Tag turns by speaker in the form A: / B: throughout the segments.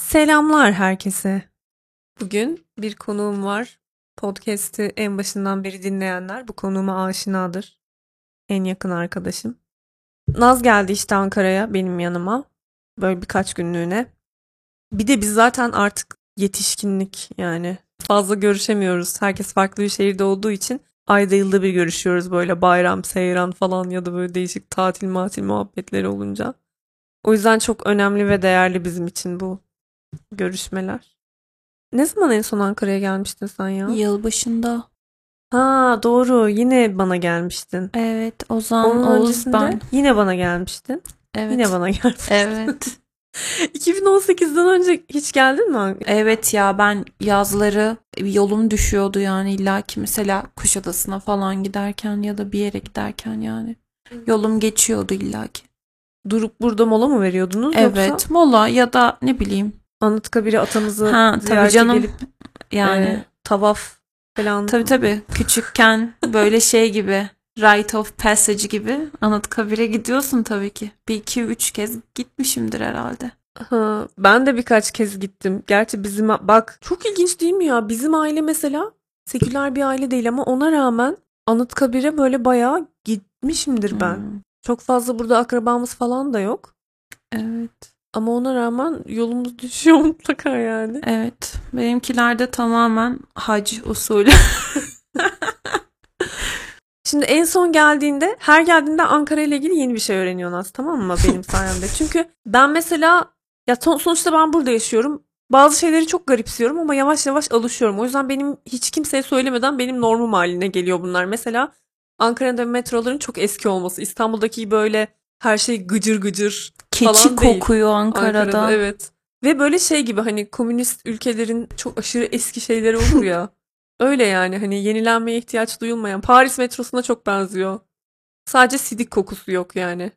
A: Selamlar herkese. Bugün bir konuğum var. Podcast'i en başından beri dinleyenler bu konuğuma aşinadır. En yakın arkadaşım. Naz geldi işte Ankara'ya benim yanıma. Böyle birkaç günlüğüne. Bir de biz zaten artık yetişkinlik yani. Fazla görüşemiyoruz. Herkes farklı bir şehirde olduğu için ayda yılda bir görüşüyoruz böyle bayram, seyran falan ya da böyle değişik tatil matil muhabbetleri olunca. O yüzden çok önemli ve değerli bizim için bu görüşmeler. Ne zaman en son Ankara'ya gelmiştin sen ya?
B: Yılbaşında.
A: Ha doğru yine bana gelmiştin.
B: Evet Ozan,
A: Onun
B: Oğuz
A: öncesinde
B: ben.
A: yine bana gelmiştin.
B: Evet.
A: Yine bana geldin.
B: Evet.
A: 2018'den önce hiç geldin mi?
B: evet ya ben yazları yolum düşüyordu yani illaki mesela Kuşadası'na falan giderken ya da bir yere giderken yani. Yolum geçiyordu illaki.
A: Durup burada mola mı veriyordunuz
B: Evet
A: yoksa
B: mola ya da ne bileyim.
A: Anıtkabir'e atamızı
B: Ha tabii canım
A: gelip
B: yani.
A: e, tavaf falan.
B: Tabii tabii küçükken böyle şey gibi Rite of Passage gibi Anıtkabir'e gidiyorsun tabii ki. Bir iki üç kez gitmişimdir herhalde.
A: Ha, ben de birkaç kez gittim. Gerçi bizim bak çok ilginç değil mi ya? Bizim aile mesela seküler bir aile değil ama ona rağmen Anıtkabir'e böyle bayağı gitmişimdir ben.
B: Hmm,
A: Çok fazla burada akrabamız falan da yok.
B: Evet.
A: Ama ona rağmen yolumuz düşüyor mutlaka yani.
B: Evet. Benimkiler de tamamen hac usulü.
A: Şimdi en son geldiğinde her geldiğinde Ankara ile ilgili yeni bir şey öğreniyorsun az tamam mı benim sayemde. Çünkü ben mesela ya son- sonuçta ben burada yaşıyorum. Bazı şeyleri çok garipsiyorum ama yavaş yavaş alışıyorum. O yüzden benim hiç kimseye söylemeden benim normum haline geliyor bunlar. Mesela Ankara'da metroların çok eski olması. İstanbul'daki böyle her şey gıcır gıcır
B: Keçi
A: Falan değil.
B: kokuyor Ankara'da.
A: Ankara'da. Evet. Ve böyle şey gibi hani komünist ülkelerin çok aşırı eski şeyleri olur ya. Öyle yani hani yenilenmeye ihtiyaç duyulmayan. Paris metrosuna çok benziyor. Sadece sidik kokusu yok yani.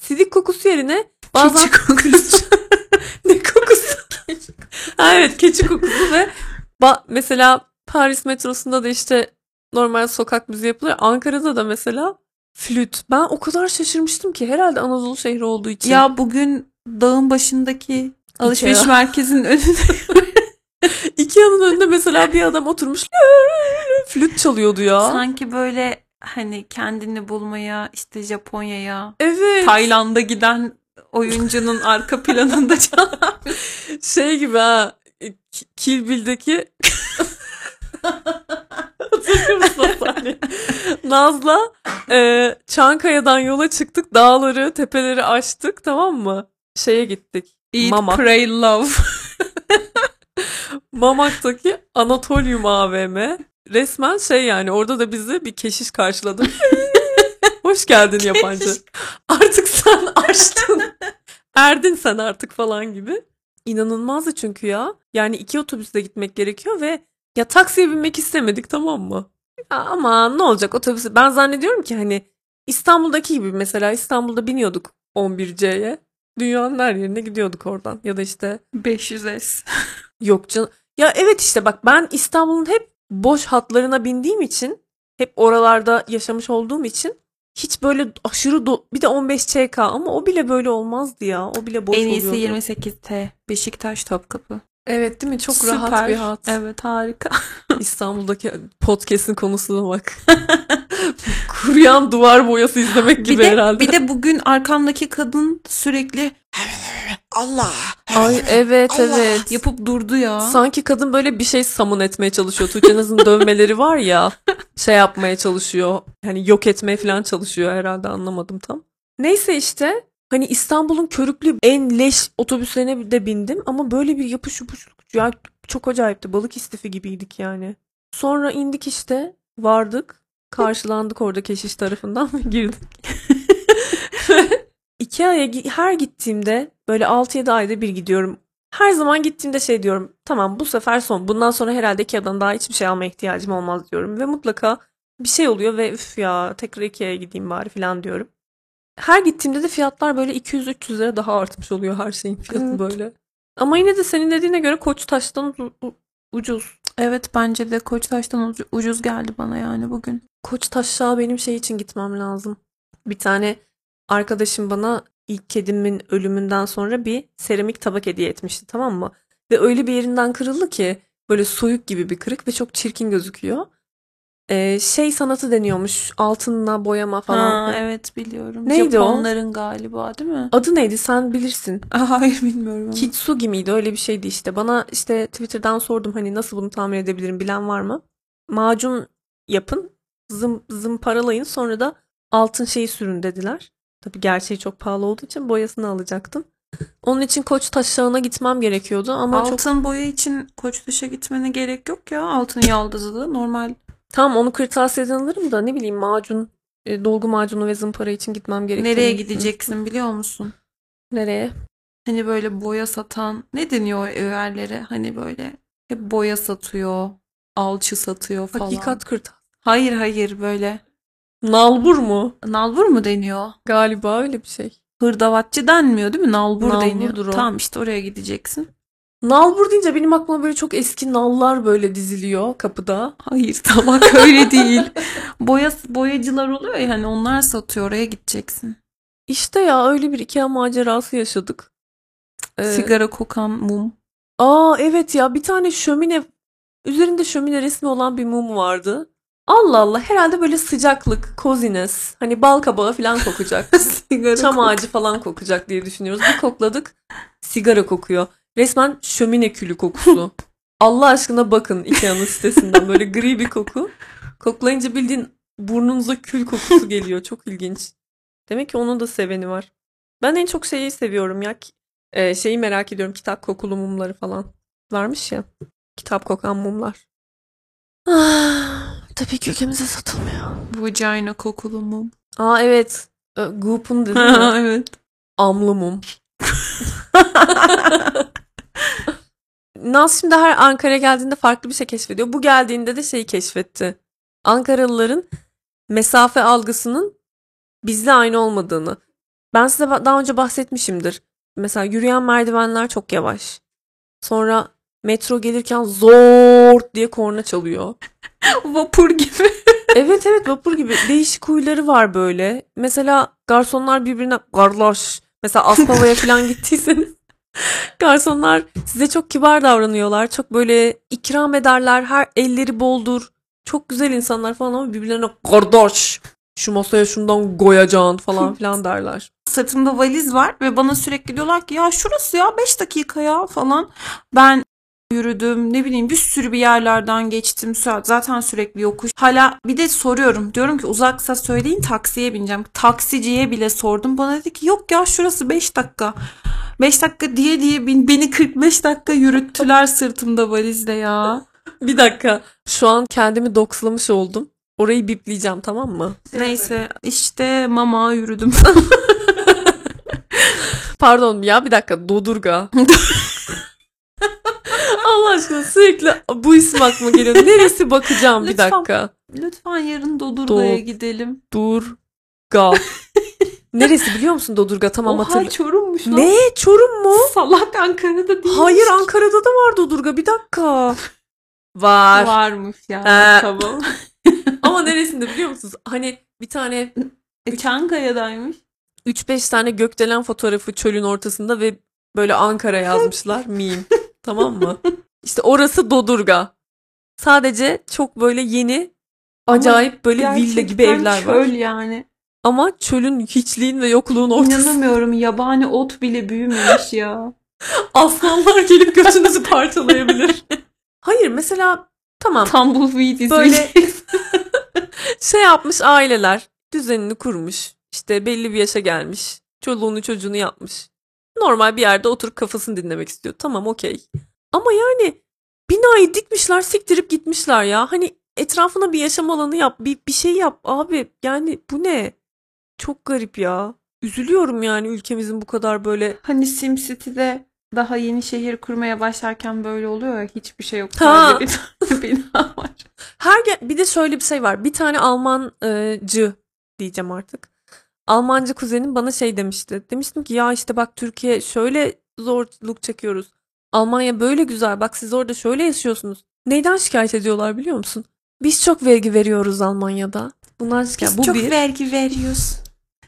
A: Sidik kokusu yerine bazen...
B: Keçi kokusu.
A: ne kokusu? ha, evet keçi kokusu ve ba- mesela Paris metrosunda da işte normal sokak müziği yapılıyor. Ankara'da da mesela flüt. Ben o kadar şaşırmıştım ki herhalde Anadolu şehri olduğu için.
B: ya bugün dağın başındaki alışveriş
A: Ikea.
B: merkezinin önünde
A: Ikea'nın önünde mesela bir adam oturmuş flüt çalıyordu ya.
B: sanki böyle hani kendini bulmaya işte Japonya'ya
A: Evet.
B: Tayland'a giden oyuncunun arka planında çalan
A: Şey gibi ha. Kill Bill'deki Hatırlıyor musun? Naz'la e, Çankaya'dan yola çıktık. Dağları, tepeleri aştık tamam mı? Şeye gittik.
B: Eat,
A: Mama.
B: Pray, Love.
A: Mamak'taki Anatolium AVM. Resmen şey yani orada da bizi bir keşiş karşıladı. Hoş geldin yabancı. Artık sen açtın. Erdin sen artık falan gibi. İnanılmazdı çünkü ya. Yani iki otobüsle gitmek gerekiyor ve ya taksiye binmek istemedik tamam mı? Ya ama ne olacak otobüse? Ben zannediyorum ki hani İstanbul'daki gibi mesela İstanbul'da biniyorduk 11C'ye. Dünyanın her yerine gidiyorduk oradan. Ya da işte
B: 500S.
A: Yok canım. Ya evet işte bak ben İstanbul'un hep boş hatlarına bindiğim için hep oralarda yaşamış olduğum için hiç böyle aşırı do- bir de 15 ÇK ama o bile böyle olmazdı ya. O bile boş
B: En iyisi
A: oluyordu.
B: 28T. Beşiktaş Topkapı.
A: Evet değil mi? Çok
B: Süper.
A: rahat bir hat.
B: Evet harika.
A: İstanbul'daki podcast'in konusuna bak. Kuruyan duvar boyası izlemek gibi
B: bir de,
A: herhalde.
B: Bir de bugün arkamdaki kadın sürekli Allah
A: Ay evet
B: Allah
A: evet.
B: yapıp durdu ya.
A: Sanki kadın böyle bir şey samun etmeye çalışıyor. Tuğçe Naz'ın dövmeleri var ya şey yapmaya çalışıyor. Hani yok etmeye falan çalışıyor herhalde anlamadım tam. Neyse işte hani İstanbul'un körüklü en leş otobüslerine de bindim ama böyle bir yapış yapış ya çok acayipti. Balık istifi gibiydik yani. Sonra indik işte vardık. Karşılandık orada keşiş tarafından ve girdik. Ikea'ya her gittiğimde böyle 6-7 ayda bir gidiyorum. Her zaman gittiğimde şey diyorum. Tamam bu sefer son. Bundan sonra herhalde Ikea'dan daha hiçbir şey almaya ihtiyacım olmaz diyorum. Ve mutlaka bir şey oluyor ve üf ya tekrar Ikea'ya gideyim bari falan diyorum. Her gittiğimde de fiyatlar böyle 200-300 lira daha artmış oluyor her şeyin fiyatı
B: Evet.
A: böyle. Ama yine de senin dediğine göre Koçtaş'tan u- ucuz.
B: Evet bence de Koçtaş'tan ucu- ucuz geldi bana yani bugün.
A: Koçtaş'a benim şey için gitmem lazım. Bir tane arkadaşım bana ilk kedimin ölümünden sonra bir seramik tabak hediye etmişti tamam mı? Ve öyle bir yerinden kırıldı ki böyle soyuk gibi bir kırık ve çok çirkin gözüküyor. Ee, şey sanatı deniyormuş altınla boyama falan.
B: Ha, evet biliyorum.
A: Neydi o?
B: Japonların galiba değil mi?
A: Adı neydi sen bilirsin.
B: Hayır bilmiyorum ama.
A: Kitsugi miydi öyle bir şeydi işte. Bana işte Twitter'dan sordum hani nasıl bunu tahmin edebilirim bilen var mı? Macun yapın zım, zımparalayın sonra da altın şeyi sürün dediler. Tabii gerçeği çok pahalı olduğu için boyasını alacaktım. Onun için Koç Taşağı'na gitmem gerekiyordu ama çok
B: Altın boya için Koçtaş'a gitmene gerek yok ya. Altın yaldızlı normal.
A: Tam onu kırtasiyeden alırım da ne bileyim macun e, dolgu macunu ve zımpara için gitmem gerekiyor.
B: Nereye gideceksin biliyor musun?
A: Nereye?
B: Hani böyle boya satan ne deniyor o yerlere? Hani böyle hep boya satıyor, alçı satıyor falan.
A: Hakikat kırtas.
B: Hayır hayır böyle.
A: Nalbur mu?
B: Nalbur mu deniyor?
A: Galiba öyle bir şey.
B: Hırdavatçı denmiyor değil mi? Nalbur
A: Nalburdur
B: deniyor.
A: o.
B: Tamam işte oraya gideceksin.
A: Nalbur deyince benim aklıma böyle çok eski nallar böyle diziliyor kapıda.
B: Hayır tabak öyle değil. Boya boyacılar oluyor ya hani onlar satıyor oraya gideceksin.
A: İşte ya öyle bir Ikea macerası yaşadık. Ee,
B: Sigara kokan mum.
A: Aa evet ya bir tane şömine üzerinde şömine resmi olan bir mum vardı. Allah Allah herhalde böyle sıcaklık, coziness, hani bal kabağı falan kokacak.
B: Sigara
A: Çam ağacı falan kokacak diye düşünüyoruz. Bir kokladık sigara kokuyor. Resmen şömine külü kokusu. Allah aşkına bakın Ikea'nın sitesinden böyle gri bir koku. Koklayınca bildiğin burnunuza kül kokusu geliyor. Çok ilginç. Demek ki onun da seveni var. Ben en çok şeyi seviyorum ya. E, şeyi merak ediyorum. Kitap kokulu mumları falan. Varmış ya. Kitap kokan mumlar. Ah, tabii ki ülkemize satılmıyor.
B: Vagina kokulu mum.
A: Aa evet. E, Goop'un dedi
B: evet.
A: Amlı mum. Naz şimdi her Ankara'ya geldiğinde farklı bir şey keşfediyor. Bu geldiğinde de şeyi keşfetti. Ankaralıların mesafe algısının bizle aynı olmadığını. Ben size daha önce bahsetmişimdir. Mesela yürüyen merdivenler çok yavaş. Sonra metro gelirken zor diye korna çalıyor.
B: Vapur gibi.
A: Evet evet vapur gibi. Değişik huyları var böyle. Mesela garsonlar birbirine garloş. Mesela Aspava'ya falan gittiyseniz garsonlar size çok kibar davranıyorlar. Çok böyle ikram ederler. Her elleri boldur. Çok güzel insanlar falan ama birbirlerine kardeş şu masaya şundan koyacaksın falan filan derler.
B: Sırtımda valiz var ve bana sürekli diyorlar ki ya şurası ya 5 dakika ya falan. Ben yürüdüm ne bileyim bir sürü bir yerlerden geçtim zaten sürekli yokuş. Hala bir de soruyorum diyorum ki uzaksa söyleyin taksiye bineceğim. Taksiciye bile sordum bana dedi ki yok ya şurası 5 dakika. 5 dakika diye diye beni 45 dakika yürüttüler sırtımda valizle ya.
A: Bir dakika. Şu an kendimi dokslamış oldum. Orayı bipleyeceğim tamam mı?
B: Neyse işte mama yürüdüm.
A: Pardon ya bir dakika Dodurga. Allah aşkına sürekli bu isim aklıma geliyor. Neresi bakacağım bir
B: Lütfen.
A: dakika.
B: Lütfen yarın Dodurga'ya
A: Do-
B: gidelim.
A: Durga. Neresi biliyor musun Dodurga? Tamam
B: Oha
A: hatırla.
B: Çorum'muş lan.
A: Ne? Çorum mu?
B: Salak Ankara'da değil.
A: Hayır Ankara'da da var Dodurga. Bir dakika. Var.
B: Varmış ya.
A: He.
B: Tamam.
A: Ama neresinde biliyor musunuz? Hani bir tane
B: E, Çankaya'daymış.
A: 3-5 tane gökdelen fotoğrafı çölün ortasında ve böyle Ankara yazmışlar. Meme. tamam mı? İşte orası Dodurga. Sadece çok böyle yeni acayip böyle villa gibi evler
B: çöl
A: var.
B: yani.
A: Ama çölün hiçliğin ve yokluğun ortası.
B: İnanamıyorum yabani ot bile büyümemiş ya.
A: Aslanlar gelip götünüzü parçalayabilir. Hayır mesela tamam
B: Tumbleweed izleyici.
A: böyle şey yapmış aileler düzenini kurmuş. İşte belli bir yaşa gelmiş. Çoluğunu çocuğunu yapmış. Normal bir yerde oturup kafasını dinlemek istiyor. Tamam okey. Ama yani binayı dikmişler siktirip gitmişler ya. Hani etrafına bir yaşam alanı yap. Bir, bir şey yap abi. Yani bu ne? Çok garip ya. Üzülüyorum yani ülkemizin bu kadar böyle
B: Hani SimCity'de daha yeni şehir kurmaya başlarken böyle oluyor ya hiçbir şey yok.
A: Ha.
B: Sadece bir tane bina var.
A: Her bir de şöyle bir şey var. Bir tane Almancı diyeceğim artık. Almancı kuzenim bana şey demişti. Demiştim ki ya işte bak Türkiye şöyle zorluk çekiyoruz. Almanya böyle güzel. Bak siz orada şöyle yaşıyorsunuz. Neyden şikayet ediyorlar biliyor musun? Biz çok vergi veriyoruz Almanya'da. Bundan şikayet.
B: Biz
A: Bu
B: çok
A: bir.
B: vergi veriyoruz.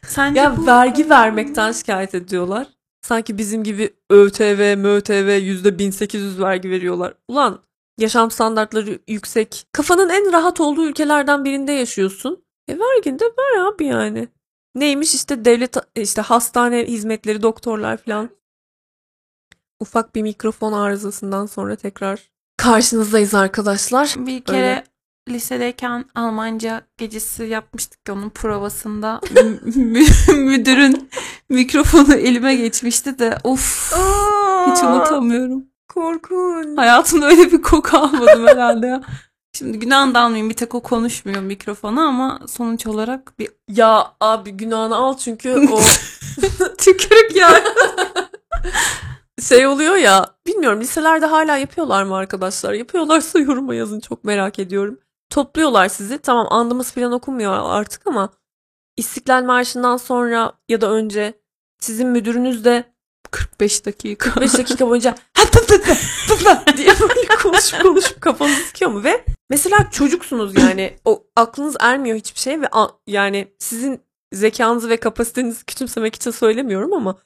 B: Sence
A: Ya
B: bu
A: vergi vermekten şikayet ediyorlar. Sanki bizim gibi ÖTV, MÖTV yüzde 1800 vergi veriyorlar. Ulan yaşam standartları yüksek. Kafanın en rahat olduğu ülkelerden birinde yaşıyorsun. E vergini de ver abi yani. Neymiş işte devlet işte hastane hizmetleri, doktorlar falan. Ufak bir mikrofon arızasından sonra tekrar karşınızdayız arkadaşlar.
B: Bir kere
A: Öyle.
B: Lisedeyken Almanca gecesi yapmıştık ya, onun provasında mü- mü- müdürün mikrofonu elime geçmişti de of hiç unutamıyorum.
A: Korkunç.
B: Hayatımda öyle bir koku almadım herhalde ya. Şimdi günahını almayayım bir tek o konuşmuyor mikrofona ama sonuç olarak bir
A: Ya abi günahını al çünkü o
B: tükürük ya.
A: şey oluyor ya bilmiyorum liselerde hala yapıyorlar mı arkadaşlar? Yapıyorlarsa yoruma yazın çok merak ediyorum. Topluyorlar sizi tamam andımız falan okunmuyor artık ama İstiklal Marşı'ndan sonra ya da önce sizin müdürünüz de
B: 45 dakika.
A: 5 dakika boyunca diye böyle konuşup konuşup kafanızı sıkıyor mu? Ve mesela çocuksunuz yani o aklınız ermiyor hiçbir şeye ve a- yani sizin zekanızı ve kapasitenizi küçümsemek için söylemiyorum ama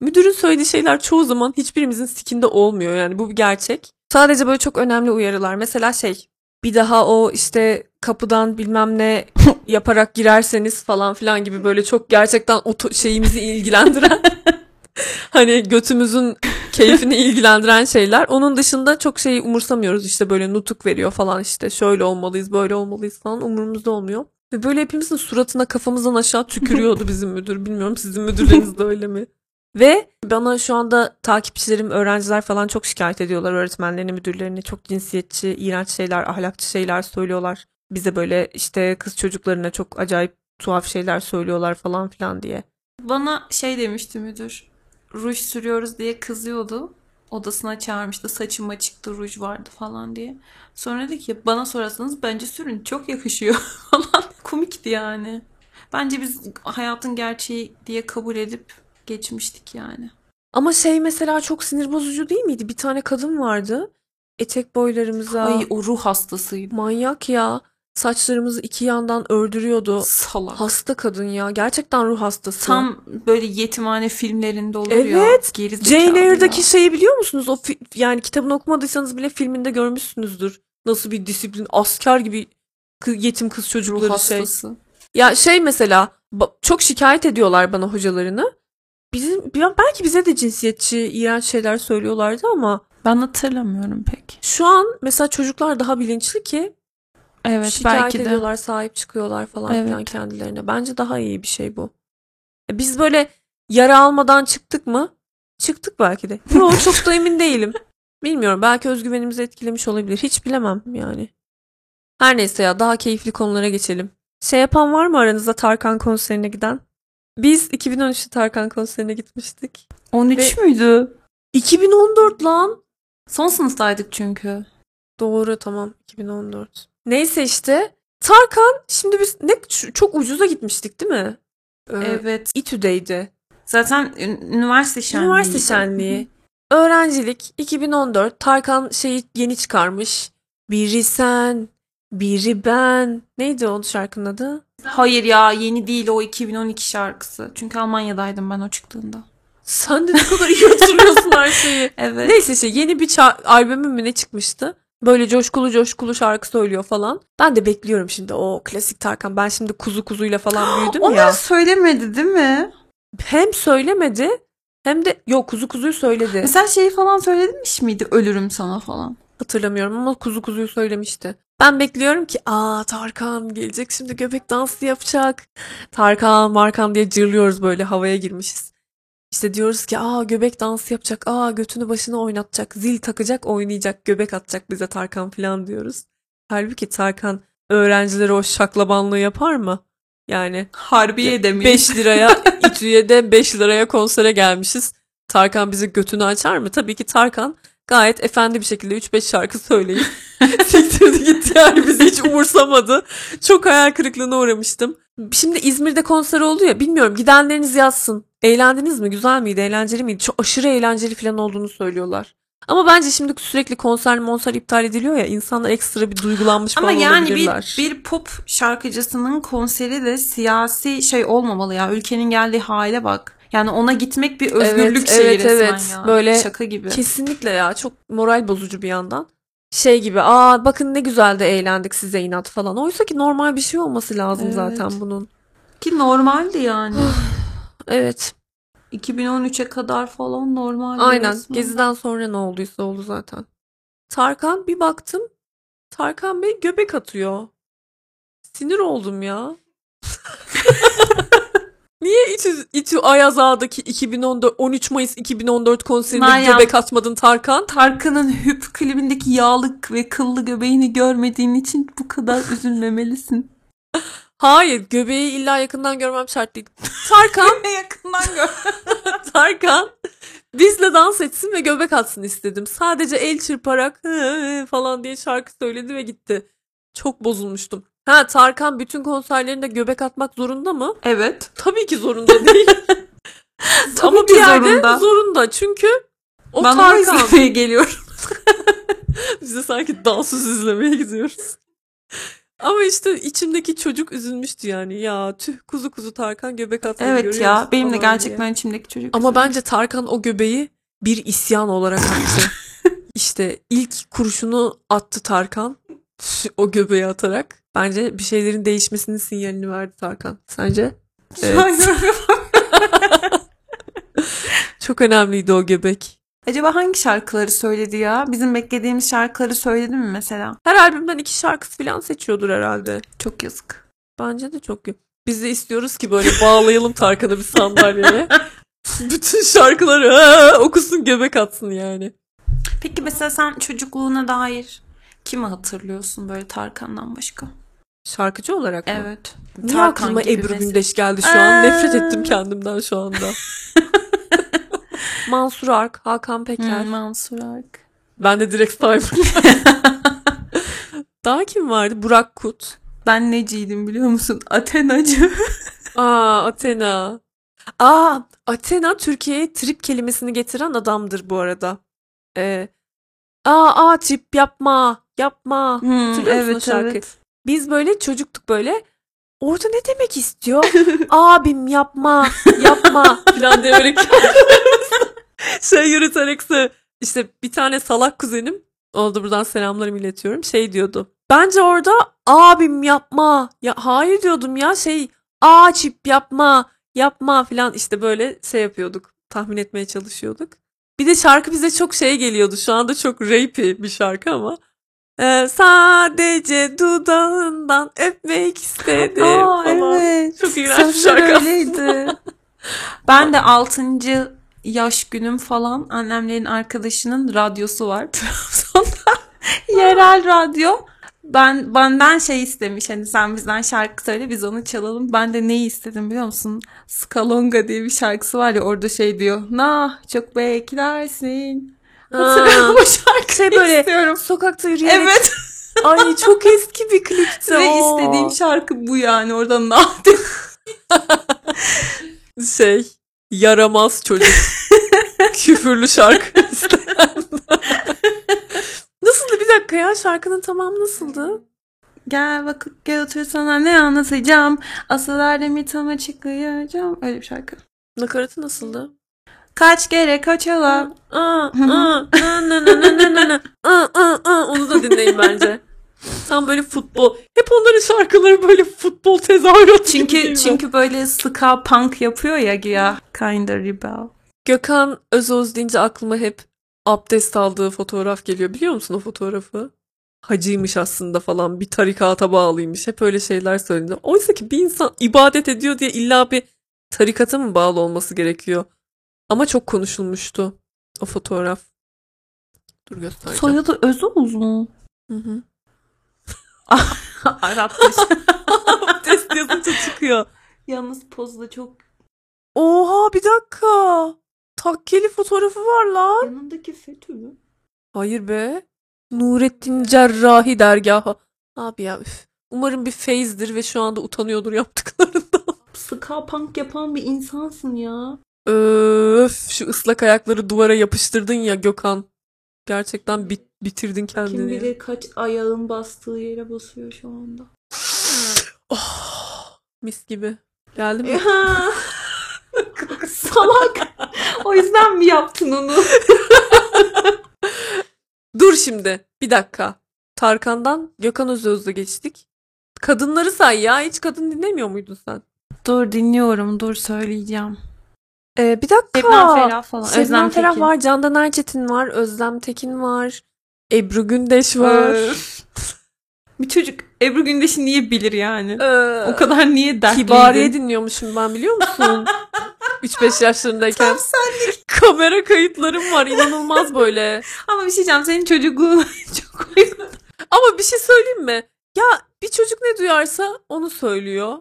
A: müdürün söylediği şeyler çoğu zaman hiçbirimizin sikinde olmuyor yani bu bir gerçek. Sadece böyle çok önemli uyarılar. Mesela şey bir daha o işte kapıdan bilmem ne yaparak girerseniz falan filan gibi böyle çok gerçekten o to- şeyimizi ilgilendiren hani götümüzün keyfini ilgilendiren şeyler. Onun dışında çok şeyi umursamıyoruz işte böyle nutuk veriyor falan işte şöyle olmalıyız böyle olmalıyız falan umurumuzda olmuyor. Ve böyle hepimizin suratına kafamızdan aşağı tükürüyordu bizim müdür. Bilmiyorum sizin müdürleriniz de öyle mi? Ve bana şu anda takipçilerim, öğrenciler falan çok şikayet ediyorlar öğretmenlerini, müdürlerini. Çok cinsiyetçi, iğrenç şeyler, ahlakçı şeyler söylüyorlar. Bize böyle işte kız çocuklarına çok acayip tuhaf şeyler söylüyorlar falan filan diye.
B: Bana şey demişti müdür. Ruj sürüyoruz diye kızıyordu. Odasına çağırmıştı. Saçıma çıktı ruj vardı falan diye. Sonra dedi ki bana sorarsanız bence sürün çok yakışıyor falan. Komikti yani. Bence biz hayatın gerçeği diye kabul edip geçmiştik yani.
A: Ama şey mesela çok sinir bozucu değil miydi? Bir tane kadın vardı. Etek boylarımıza.
B: Ay o ruh hastasıydı.
A: Manyak ya. Saçlarımızı iki yandan ördürüyordu.
B: Salak.
A: Hasta kadın ya. Gerçekten ruh hastası.
B: Tam böyle yetimhane filmlerinde olur ya.
A: Evet. Jane Eyre'daki şeyi biliyor musunuz? O yani kitabını okumadıysanız bile filminde görmüşsünüzdür. Nasıl bir disiplin, asker gibi yetim kız
B: ruh
A: çocukları şey.
B: hastası.
A: Ya şey mesela çok şikayet ediyorlar bana hocalarını. Bizim belki bize de cinsiyetçi, iğrenç şeyler söylüyorlardı ama
B: Ben hatırlamıyorum pek.
A: şu an mesela çocuklar daha bilinçli ki
B: Evet
A: şikayet
B: belki de.
A: ediyorlar, sahip çıkıyorlar falan
B: Evet.
A: filan kendilerine. Bence daha iyi bir şey bu. E, Biz böyle yara almadan çıktık mı? Çıktık belki de. Yo, çok da emin değilim. Bilmiyorum. Belki özgüvenimizi etkilemiş olabilir. Hiç bilemem yani. Her neyse ya daha keyifli konulara geçelim. Şey yapan var mı aranızda Tarkan konserine giden? Biz 2013'te Tarkan konserine gitmiştik.
B: 13 müydü?
A: 2014 lan.
B: Son sınıftaydık çünkü.
A: Doğru tamam 2014. Neyse işte Tarkan şimdi biz ne çok ucuza gitmiştik değil mi? Ee,
B: Evet.
A: İTÜ'deydi.
B: Zaten ün- üniversite şenliği.
A: Üniversite şenliği. Öğrencilik 2014 Tarkan şeyi yeni çıkarmış. Biri sen, biri ben. Neydi o şarkının adı?
B: Hayır ya yeni değil o 2012 şarkısı. Çünkü Almanya'daydım ben o çıktığında.
A: Sen de ne kadar iyi hatırlıyorsun her şeyi.
B: Evet.
A: Neyse işte yeni bir ça- albümü mü ne çıkmıştı? Böyle coşkulu coşkulu şarkı söylüyor falan. Ben de bekliyorum şimdi o klasik Tarkan. Ben şimdi kuzu kuzuyla falan büyüdüm
B: Onları
A: ya.
B: söylemedi değil mi?
A: Hem söylemedi hem de yok kuzu kuzuyu söyledi.
B: Mesela şeyi falan söylemiş miydi? Ölürüm sana falan.
A: Hatırlamıyorum ama kuzu kuzuyu söylemişti. Ben bekliyorum ki aa Tarkan gelecek şimdi göbek dansı yapacak. Tarkan Markan diye cırlıyoruz böyle havaya girmişiz. İşte diyoruz ki aa göbek dansı yapacak. Aa götünü başına oynatacak. Zil takacak oynayacak. Göbek atacak bize Tarkan falan diyoruz. Halbuki Tarkan öğrencilere o şaklabanlığı yapar mı? Yani
B: Harbiye demiş.
A: 5 liraya İTÜ'ye de 5 liraya konsere gelmişiz. Tarkan bize götünü açar mı? Tabii ki Tarkan gayet efendi bir şekilde 3-5 şarkı söyleyip siktirdi gitti yani bizi hiç umursamadı. Çok hayal kırıklığına uğramıştım. Şimdi İzmir'de konser oldu ya bilmiyorum gidenleriniz yazsın. Eğlendiniz mi? Güzel miydi? Eğlenceli miydi? Çok aşırı eğlenceli falan olduğunu söylüyorlar. Ama bence şimdi sürekli konser monser iptal ediliyor ya insanlar ekstra bir duygulanmış
B: Ama
A: falan
B: yani bir,
A: olabilirler.
B: bir pop şarkıcısının konseri de siyasi şey olmamalı ya. Ülkenin geldiği hale bak. Yani ona gitmek bir özgürlük
A: Evet,
B: şeyi
A: evet,
B: resmen
A: evet.
B: ya.
A: Böyle
B: Şaka gibi.
A: Kesinlikle ya çok moral bozucu bir yandan. Şey gibi aa bakın ne güzel de eğlendik size inat falan. Oysa ki normal bir şey olması lazım
B: Evet.
A: zaten bunun.
B: Ki normaldi yani.
A: Evet
B: 2013'e kadar falan normaldi.
A: aynen
B: resmen.
A: Gezi'den sonra ne olduysa oldu zaten. Tarkan bir baktım Tarkan Bey göbek atıyor. Sinir oldum ya. Niye İTÜ, İTÜ Ayaz Ağa'daki 2014 13 Mayıs 2014 konserinde
B: Meryem.
A: göbek atmadın Tarkan?
B: Tarkan'ın Hüp klibindeki yağlık ve kıllı göbeğini görmediğin için bu kadar üzülmemelisin.
A: Hayır, göbeği illa yakından görmem şart değil. Tarkan,
B: Yakından gör.
A: Tarkan bizle dans etsin ve göbek atsın istedim. Sadece el çırparak "Hı" falan diye şarkı söyledi ve gitti. Çok bozulmuştum. Ha Tarkan bütün konserlerinde göbek atmak zorunda mı?
B: Evet.
A: Tabii ki zorunda değil.
B: Tabii
A: Ama
B: ki
A: bir yerde
B: zorunda.
A: zorunda. Çünkü o
B: ben
A: Tarkan.
B: izlemeye geliyorum.
A: Biz de sanki dansöz izlemeye gidiyoruz. Ama işte içimdeki çocuk üzülmüştü yani. Ya tüh kuzu kuzu Tarkan göbek atmayı
B: Evet
A: görüyor
B: ya benim de gerçekten
A: diye.
B: içimdeki çocuk.
A: Ama
B: üzülmüş.
A: bence Tarkan o göbeği bir isyan olarak attı. işte ilk kurşunu attı Tarkan. O göbeği atarak. Bence bir şeylerin değişmesinin sinyalini verdi Tarkan. Sence?
B: Yapamıyorum.
A: Çok önemliydi o göbek.
B: Acaba hangi şarkıları söyledi ya? Bizim beklediğimiz şarkıları söyledi mi mesela?
A: Her albümden iki şarkısı falan seçiyordur herhalde.
B: Çok yazık.
A: Bence de çok iyi. Biz de istiyoruz ki böyle bağlayalım Tarkan'ı bir sandalyeye. Bütün şarkıları "Ha!" okusun göbek atsın yani.
B: Peki mesela sen çocukluğuna dair kimi hatırlıyorsun böyle Tarkan'dan başka?
A: Şarkıcı olarak mı?
B: Evet.
A: Niye aklıma
B: gibi
A: Ebru
B: mesela.
A: Gündeş geldi şu an?
B: Aa.
A: Nefret ettim kendimden şu anda. Mansur Ark, Hakan Peker.
B: Hmm, Mansur Ark.
A: Ben de direkt saydım. Daha kim vardı? Burak Kut.
B: Ben neciydim biliyor musun? Athenacı.
A: Aa Athena. Aa Athena Türkiye'ye trip kelimesini getiren adamdır bu arada. Ee, aa aa trip yapma yapma.
B: Hmm,
A: Hatırlıyor musun o
B: evet
A: şarkıyı?
B: evet.
A: Biz böyle çocuktuk böyle. Orada ne demek istiyor? Abim yapma yapma falan diye böyle şey yürüterek sö- işte bir tane salak kuzenim da buradan selamlarımı iletiyorum şey diyordu. Bence orada abim yapma ya hayır diyordum ya şey açip yapma yapma falan işte böyle şey yapıyorduk tahmin etmeye çalışıyorduk. Bir de şarkı bize çok şey geliyordu şu anda çok rapey bir şarkı ama Ee, sadece dudağından öpmek istedim
B: Aa,
A: falan.
B: evet.
A: Çok iğrenç şarkı
B: öyleydi. ben de 6. yaş günüm falan annemlerin arkadaşının radyosu var Trabzon'da. Yerel radyo. Ben benden şey istemiş hani sen bizden şarkı söyle biz onu çalalım. Ben de neyi istedim biliyor musun? Skalonga diye bir şarkısı var ya orada şey diyor. Nah çok beklersin. Hatırlıyorum o şarkıyı
A: Şey böyle
B: istiyorum.
A: sokakta yürüyerek
B: Evet.
A: ay çok eski bir klipti
B: Ve
A: o.
B: istediğim şarkı bu yani. Orada nah diyor.
A: şey yaramaz çocuk. Küfürlü şarkı nasıldı bir dakika ya şarkının tamamı nasıldı?
B: Gel bakıp gel otur sana ne anlatacağım. Asıl erdemi tama çıkacağım. Öyle bir şarkı.
A: Nakaratı nasıldı?
B: Kaç kere
A: aa. Onu da dinleyin bence. Tam böyle futbol. Hep onların şarkıları böyle futbol tezahüratı
B: Çünkü çünkü böyle ska punk yapıyor ya ya. Kinda rebel.
A: Gökhan Özoz deyince aklıma hep abdest aldığı fotoğraf geliyor. Biliyor musun o fotoğrafı? Hacıymış aslında falan. Bir tarikata bağlıymış. Hep öyle şeyler söyledi. Oysa ki bir insan ibadet ediyor diye illa bir tarikata mı bağlı olması gerekiyor? Ama çok konuşulmuştu o fotoğraf. Dur göstereceğim.
B: Soyadı Özoğuz mu?
A: Hı hı.
B: Arapmış.
A: Abdest yazınca çıkıyor.
B: Yalnız pozda çok
A: Oha bir dakika. Takkeli fotoğrafı var lan.
B: yanındaki FETÖ mü?
A: Hayır be. Nurettin Cerrahi dergahı. Abi ya üf. Umarım bir feyzdir ve şu anda utanıyordur yaptıklarından.
B: Ska punk yapan bir insansın ya.
A: Öf şu ıslak ayakları duvara yapıştırdın ya Gökhan. Gerçekten bit- bitirdin kendini.
B: Kim bilir kaç ayağın bastığı yere basıyor şu anda.
A: Oh, mis gibi. Geldi mi?
B: Salak. O yüzden mi yaptın onu?
A: Dur şimdi. Bir dakika. Tarkan'dan Gökhan Özöz'e geçtik. Kadınları say ya. Hiç kadın dinlemiyor muydun sen?
B: Dur dinliyorum. Dur söyleyeceğim.
A: Ee, bir dakika.
B: Şebnem Ferah falan.
A: Şebnem
B: Özlem
A: Ferah
B: Tekin.
A: var. Candan Erçetin var. Özlem Tekin var. Ebru Gündeş var.
B: Öf. Bir çocuk Ebru Gündeş'i niye bilir yani?
A: Ee,
B: O kadar niye dertliydin?
A: Kibariye dinliyormuşum ben biliyor musun? 3-5 yaşlarındayken.
B: Tam senlik.
A: Kamera kayıtlarım var. inanılmaz böyle.
B: Ama bir şey diyeceğim. Senin çocukluğun çok uygun.
A: Ama bir şey söyleyeyim mi? Ya bir çocuk ne duyarsa onu söylüyor.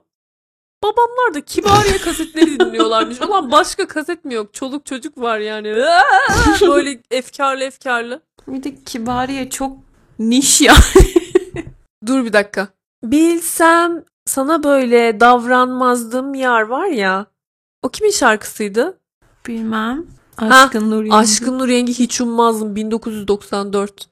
A: Babamlar da Kibariye kasetleri dinliyorlarmış. Ulan başka kaset mi yok? Çoluk çocuk var yani. Böyle efkarlı efkarlı.
B: Bir de Kibariye çok niş ya.
A: Dur bir dakika. Bilsem sana böyle davranmazdım yar var ya. O kimin şarkısıydı?
B: Bilmem. Aşkın Nur Yengi.
A: Aşkın Nur Yengi hiç ummazdım 1994.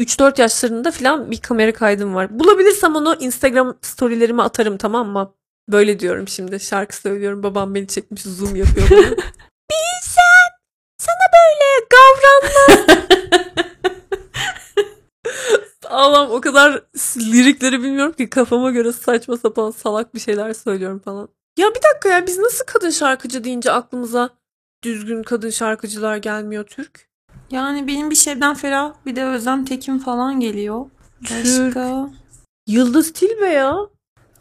A: 3-4 yaşlarında falan bir kamera kaydım var. Bulabilirsem onu Instagram storylerime atarım tamam mı? Böyle diyorum şimdi. Şarkı söylüyorum. Babam beni çekmiş zoom yapıyor bana. Bilsem sana böyle davranmaz. Allah'ım o kadar lirikleri bilmiyorum ki kafama göre saçma sapan salak bir şeyler söylüyorum falan. Ya bir dakika ya biz nasıl kadın şarkıcı deyince aklımıza düzgün kadın şarkıcılar gelmiyor Türk?
B: Yani benim bir Şebnem Ferah bir de Özlem Tekin falan geliyor.
A: Türk.
B: Başka?
A: Yıldız Tilbe ya.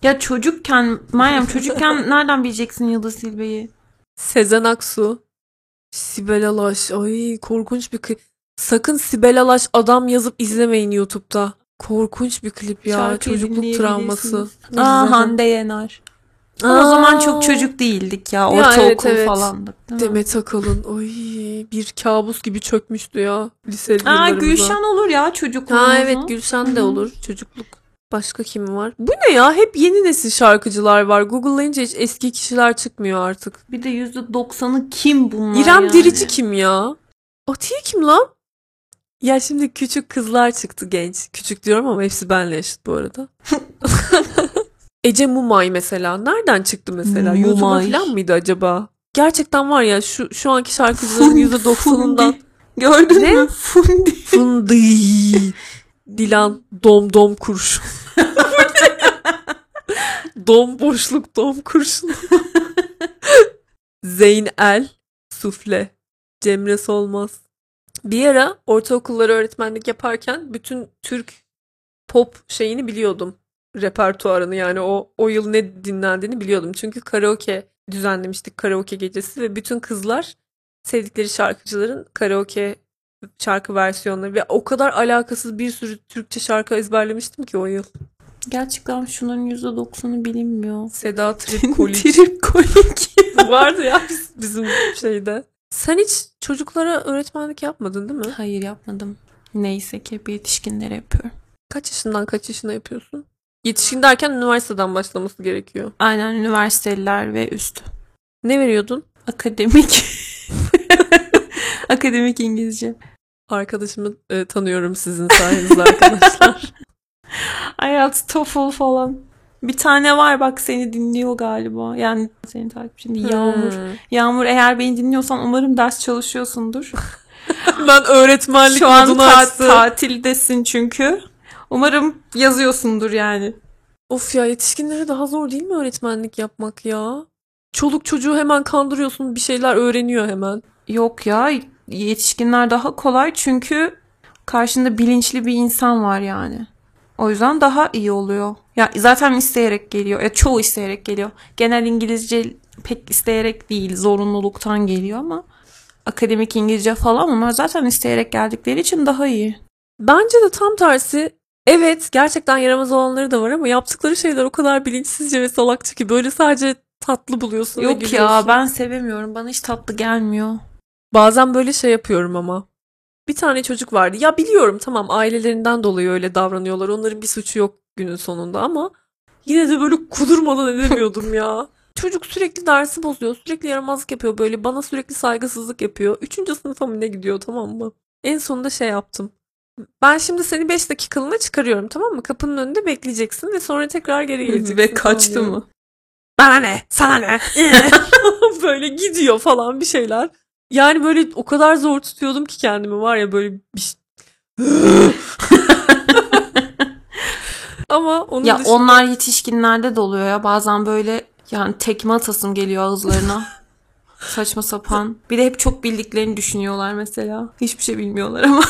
B: Ya çocukken Meryem çocukken nereden bileceksin Yıldız Tilbe'yi?
A: Sezen Aksu. Sibel Alaş. Ay korkunç bir klip. Sakın Sibel Alaş adam yazıp izlemeyin YouTube'da. Korkunç bir klip ya.
B: Şarkıyı
A: Çocukluk travması.
B: Aa Hande Yener. Ama
A: Aa,
B: o zaman çok çocuk değildik ya. Ortaokul
A: evet, evet.
B: falandık. değil mi?
A: Demet Akalın. Oy bir kabus gibi çökmüştü ya. Lise
B: Aa. Gülşen olur ya çocukluğumuzda.
A: Ha evet Gülşen de olur. Çocukluk. Başka kim var? Bu ne ya? Hep yeni nesil şarkıcılar var. Google'layınca hiç eski kişiler çıkmıyor artık.
B: Bir de %90'ı kim bunlar
A: İrem
B: yani?
A: Dirici kim ya? Atiye kim lan? Ya şimdi küçük kızlar çıktı genç. Küçük diyorum ama hepsi benle eşit bu arada. Ece Mumay mesela. Nereden çıktı mesela?
B: Mumay.
A: YouTube'a falan mıydı acaba? Gerçekten var ya şu şu anki şarkıcıların %90'ından
B: Fundi. Gördün
A: Ne?
B: mü? Fundi.
A: Fındı. Dilan dom dom kurşun. dom boşluk dom kurşun. Zeyn El sufle. Cemre Solmaz. Bir ara ortaokullara öğretmenlik yaparken bütün Türk pop şeyini biliyordum. Repertuarını yani o o yıl ne dinlendiğini biliyordum. Çünkü karaoke düzenlemiştik karaoke gecesi ve bütün kızlar sevdikleri şarkıcıların karaoke şarkı versiyonları ve o kadar alakasız bir sürü Türkçe şarkı ezberlemiştim ki o yıl.
B: Gerçekten şunların %90'ı bilinmiyor.
A: Seda Tripkolik
B: Tripkolik.
A: vardı ya biz- bizim şeyde. Sen hiç çocuklara öğretmenlik yapmadın değil mi?
B: Hayır yapmadım. Neyse ki hep yetişkinlere yapıyorum.
A: Kaç yaşından kaç yaşına yapıyorsun? Yetişkin derken üniversiteden başlaması gerekiyor.
B: Aynen üniversiteliler ve üstü.
A: Ne veriyordun?
B: Akademik. Akademik İngilizce.
A: Arkadaşımı e, tanıyorum sizin sayenizde arkadaşlar.
B: IELTS, TOEFL falan. Bir tane var bak seni dinliyor galiba. Yani seni takipçin değil, Yağmur.
A: Hmm.
B: Yağmur eğer beni dinliyorsan umarım ders çalışıyorsundur.
A: Ben öğretmenlik
B: Şu an ta- tatildesin çünkü. Umarım yazıyorsundur yani.
A: Of ya yetişkinlere daha zor değil mi öğretmenlik yapmak ya? Çoluk çocuğu hemen kandırıyorsun bir şeyler öğreniyor hemen.
B: Yok ya yetişkinler daha kolay çünkü karşında bilinçli bir insan var yani. O yüzden daha iyi oluyor. Ya zaten isteyerek geliyor. Ya çoğu isteyerek geliyor. Genel İngilizce pek isteyerek değil, zorunluluktan geliyor ama akademik İngilizce falan onlar zaten isteyerek geldikleri için daha iyi.
A: Bence de tam tersi. Evet gerçekten yaramaz olanları da var ama yaptıkları şeyler o kadar bilinçsizce ve salakça ki böyle sadece tatlı buluyorsun
B: Yok ya ben sevemiyorum. Bana hiç tatlı gelmiyor.
A: Bazen böyle şey yapıyorum ama. Bir tane çocuk vardı. Ya biliyorum tamam ailelerinden dolayı öyle davranıyorlar. Onların bir suçu yok günün sonunda ama yine de böyle kudurmadan edemiyordum ya. Çocuk sürekli dersi bozuyor. Sürekli yaramazlık yapıyor böyle. Bana sürekli saygısızlık yapıyor. Üçüncü sınıfa mı ne gidiyor tamam mı? En sonunda şey yaptım. Ben şimdi seni 5 dakikalığına çıkarıyorum tamam mı? Kapının önünde bekleyeceksin ve sonra tekrar geri geleceksin.
B: Ve kaçtı mı?
A: Bana ne? Sana ne? böyle gidiyor falan bir şeyler. Yani böyle o kadar zor tutuyordum ki kendimi var ya böyle bir Ama onun
B: Ya
A: dışında
B: onlar yetişkinlerde de oluyor ya. Bazen böyle yani tekme atasım geliyor ağızlarına. Saçma sapan. Bir de hep çok bildiklerini düşünüyorlar mesela. Hiçbir şey bilmiyorlar ama.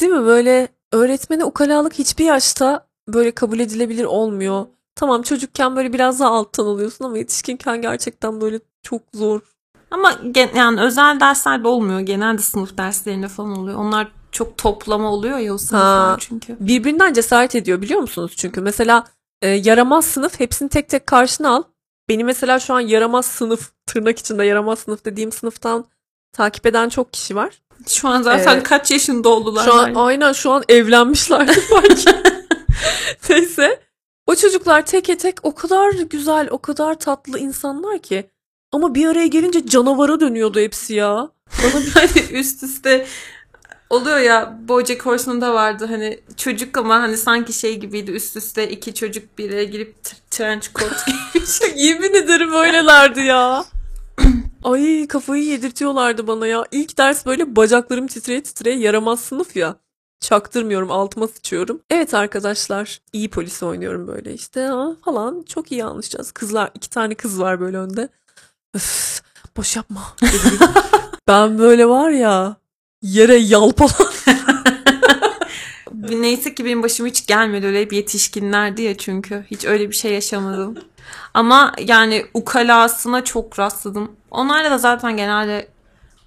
A: değil mi böyle öğretmene ukalalık hiçbir yaşta böyle kabul edilebilir olmuyor. Tamam çocukken böyle biraz daha alttan alıyorsun ama yetişkinken gerçekten böyle çok zor.
B: Ama gen- yani özel derslerde olmuyor. Genelde sınıf derslerinde falan oluyor. Onlar çok toplama oluyor ya o sınıflar çünkü.
A: birbirinden cesaret ediyor biliyor musunuz? Çünkü mesela e, yaramaz sınıf hepsini tek tek karşına al. Beni mesela şu an yaramaz sınıf tırnak içinde yaramaz sınıf dediğim sınıftan takip eden çok kişi var.
B: Şu an zaten
A: Evet.
B: kaç yaşında oldular?
A: Şu an
B: yani?
A: aynen şu an evlenmişlerdi belki. Neyse. O çocuklar teke tek o kadar güzel, o kadar tatlı insanlar ki. Ama bir araya gelince canavara dönüyordu hepsi ya.
B: Bana hani üst üste oluyor ya Bojack Horseman'da vardı hani çocuk ama hani sanki şey gibiydi üst üste iki çocuk bir araya girip trench coat giymiş.
A: Yemin ederim öylelerdi ya. Ay kafayı yedirtiyorlardı bana ya. İlk ders böyle bacaklarım titreye titreye yaramaz sınıf ya. Çaktırmıyorum altıma sıçıyorum. Evet arkadaşlar iyi polis oynuyorum böyle işte ha, falan çok iyi anlaşacağız. Kızlar iki tane kız var böyle önde. Öf, boş yapma. ben böyle var ya yere yalpalan.
B: Neyse ki benim başıma hiç gelmedi öyle hep yetişkinlerdi ya çünkü hiç öyle bir şey yaşamadım. Ama yani ukalasına çok rastladım. Onlarla da zaten genelde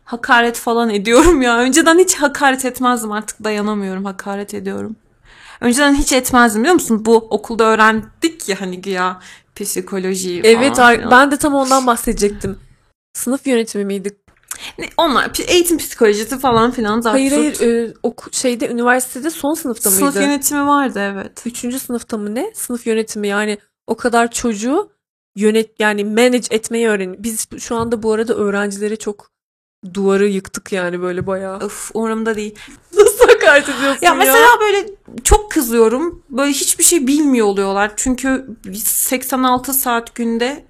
B: hakaret falan ediyorum ya. Önceden hiç hakaret etmezdim artık dayanamıyorum hakaret ediyorum. Önceden hiç etmezdim biliyor musun? Bu okulda öğrendik ya hani güya psikoloji
A: Evet
B: falan
A: ar-
B: filan.
A: ben de tam ondan bahsedecektim. Sınıf yönetimi miydi?
B: Ne- Onlar eğitim psikolojisi falan filan zaten.
A: Hayır hayır e, oku- şeyde üniversitede son sınıfta mıydı?
B: Sınıf yönetimi vardı evet.
A: Üçüncü sınıfta mı ne? Sınıf yönetimi yani o kadar çocuğu yönet yani manage etmeyi öğren. Biz şu anda bu arada öğrencilere çok duvarı yıktık yani böyle bayağı.
B: Öf umurumda değil.
A: Nasıl hakaret ediyorsun ya?
B: Ya mesela böyle çok kızıyorum. Böyle hiçbir şey bilmiyor oluyorlar. Çünkü 86 saat günde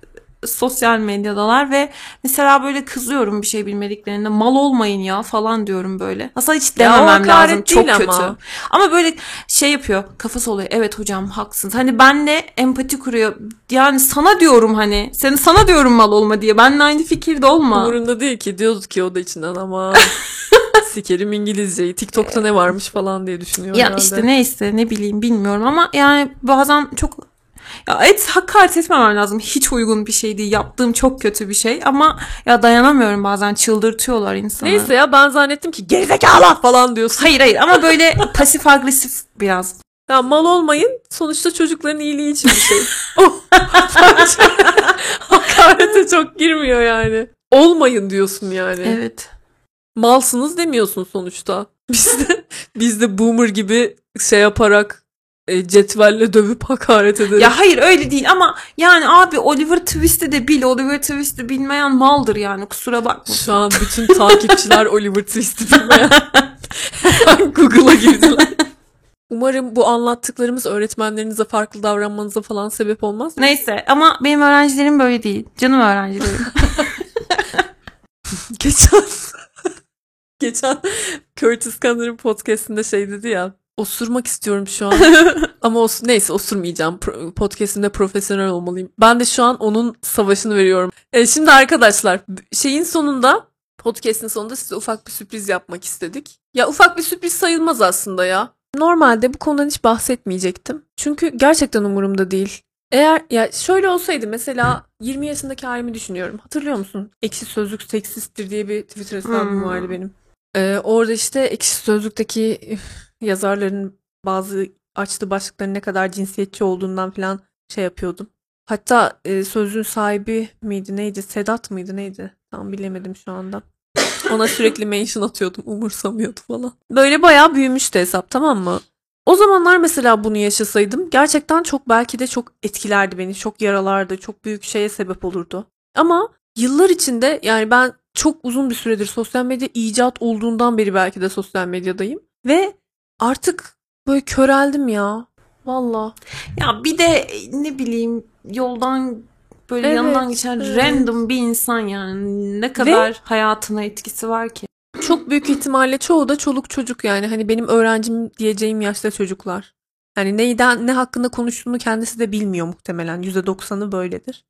B: sosyal medyadalar ve mesela böyle kızıyorum bir şey bilmediklerinde mal olmayın ya falan diyorum böyle. Aslında hiç
A: Ya
B: dememem
A: hakaret
B: lazım. Çok
A: ama.
B: kötü. Ama böyle şey yapıyor. Kafası oluyor. Evet hocam haksınız. Hani benle empati kuruyor. Yani sana diyorum hani. Seni sana diyorum mal olma diye. Benle aynı fikirde olma.
A: Umurunda değil ki diyordu ki o da içinden ama sikerim İngilizceyi TikTok'ta ne varmış falan diye düşünüyor
B: Ya
A: herhalde.
B: işte neyse ne bileyim bilmiyorum ama yani bazen çok ya et hakaret etmemem lazım. Hiç uygun bir şey değil. Yaptığım çok kötü bir şey ama ya dayanamıyorum bazen çıldırtıyorlar insanı.
A: Neyse ya ben zannettim ki gerizekalı falan diyorsun.
B: Hayır hayır ama böyle pasif agresif biraz.
A: Ya mal olmayın sonuçta çocukların iyiliği için bir şey. Oh, hakarete çok girmiyor yani. Olmayın diyorsun yani.
B: Evet.
A: Malsınız demiyorsun sonuçta. Biz de, biz de boomer gibi şey yaparak e, cetvelle dövüp hakaret ederiz.
B: Ya hayır öyle değil ama yani abi Oliver Twist'i de bil. Oliver Twist'i bilmeyen maldır yani kusura bakma.
A: Şu an bütün takipçiler Oliver Twist'i bilmeyen Google'a girdiler. Umarım bu anlattıklarımız öğretmenlerinize farklı davranmanıza falan sebep olmaz.
B: Neyse ama benim öğrencilerim böyle değil. Canım öğrencilerim.
A: Geçen geçen Curtis Connor'ın podcastinde şey dedi ya. Osurmak istiyorum şu an. Ama os neyse osurmayacağım. Pro- podcast'imde profesyonel olmalıyım. Ben de şu an onun savaşını veriyorum. E, şimdi arkadaşlar şeyin sonunda podcast'in sonunda size ufak bir sürpriz yapmak istedik. Ya ufak bir sürpriz sayılmaz aslında ya. Normalde bu konudan hiç bahsetmeyecektim. Çünkü gerçekten umurumda değil. Eğer ya şöyle olsaydı mesela 20 yaşındaki halimi düşünüyorum. Hatırlıyor musun? Ekşi Sözlük seksisttir diye bir Twitter hesabım
B: Hmm.
A: vardı benim. Ee, orada işte Ekşi Sözlük'teki üf, yazarların bazı açtığı başlıkların ne kadar cinsiyetçi olduğundan falan şey yapıyordum. Hatta e, sözlüğün sahibi miydi neydi? Sedat mıydı neydi? Tam bilemedim şu anda. Ona sürekli mention atıyordum. Umursamıyordu falan. Böyle bayağı büyümüştü hesap tamam mı? O zamanlar mesela bunu yaşasaydım gerçekten çok belki de çok etkilerdi beni. Çok yaralardı. Çok büyük şeye sebep olurdu. Ama yıllar içinde yani ben çok uzun bir süredir sosyal medya icat olduğundan beri belki de sosyal medyadayım. Ve artık böyle köreldim ya. Valla.
B: Ya bir de ne bileyim yoldan böyle
A: Evet,
B: yanından geçen
A: evet.
B: random bir insan yani ne kadar hayatına etkisi var ki.
A: Çok büyük ihtimalle çoğu da çoluk çocuk yani. Hani benim öğrencim diyeceğim yaşta çocuklar. Yani neyden ne hakkında konuştuğunu kendisi de bilmiyor muhtemelen. %90'ı böyledir.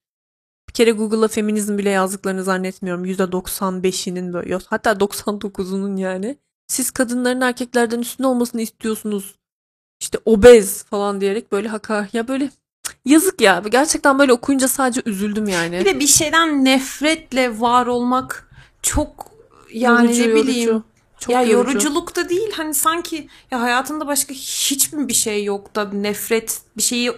A: Bir kere Google'a feminizm bile yazdıklarını zannetmiyorum. %95'inin böyle. Hatta 99'unun yani. Siz kadınların erkeklerden üstün olmasını istiyorsunuz. İşte obez falan diyerek böyle haka ya böyle yazık ya. Gerçekten böyle okuyunca sadece üzüldüm yani.
B: Bir de bir şeyden nefretle var olmak çok yani
A: Yorucu,
B: ne
A: yorucu.
B: bileyim
A: Çok
B: ya
A: yorucu.
B: yoruculuk da değil hani sanki ya hayatında başka hiç mi bir şey yok da nefret bir şeyi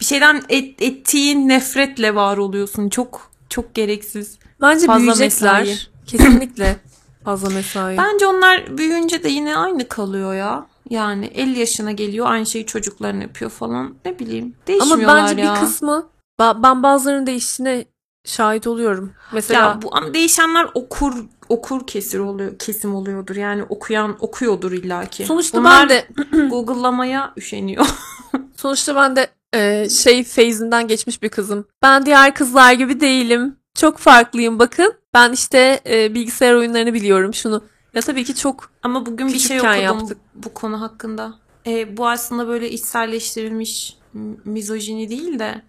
B: bir şeyden et, ettiğin nefretle var oluyorsun çok çok gereksiz.
A: Bence
B: Fazla
A: büyüyecekler.
B: mesai.
A: Kesinlikle fazla mesai.
B: Bence onlar büyüyünce de yine aynı kalıyor ya. Yani 50 yaşına geliyor aynı şeyi çocuklarına yapıyor falan. Ne bileyim.
A: Ama
B: Değişmiyorlar
A: bence
B: ya.
A: bir kısmı ben bazılarının değiştiğine şahit oluyorum. Mesela
B: ya bu ama değişenler okur okur kesir oluyor kesim oluyordur. Yani okuyan okuyordur illaki.
A: sonuçta
B: Bunlar
A: ben de
B: Google'lamaya üşeniyor.
A: sonuçta ben de e, şey feyzinden geçmiş bir kızım. Ben diğer kızlar gibi değilim. Çok farklıyım bakın. Ben işte e, bilgisayar oyunlarını biliyorum şunu. Ya tabii ki çok
B: Ama bugün bir şey
A: Küçükken
B: okudum
A: yaptık.
B: bu konu hakkında. E, bu aslında böyle içselleştirilmiş m- mizojini değil de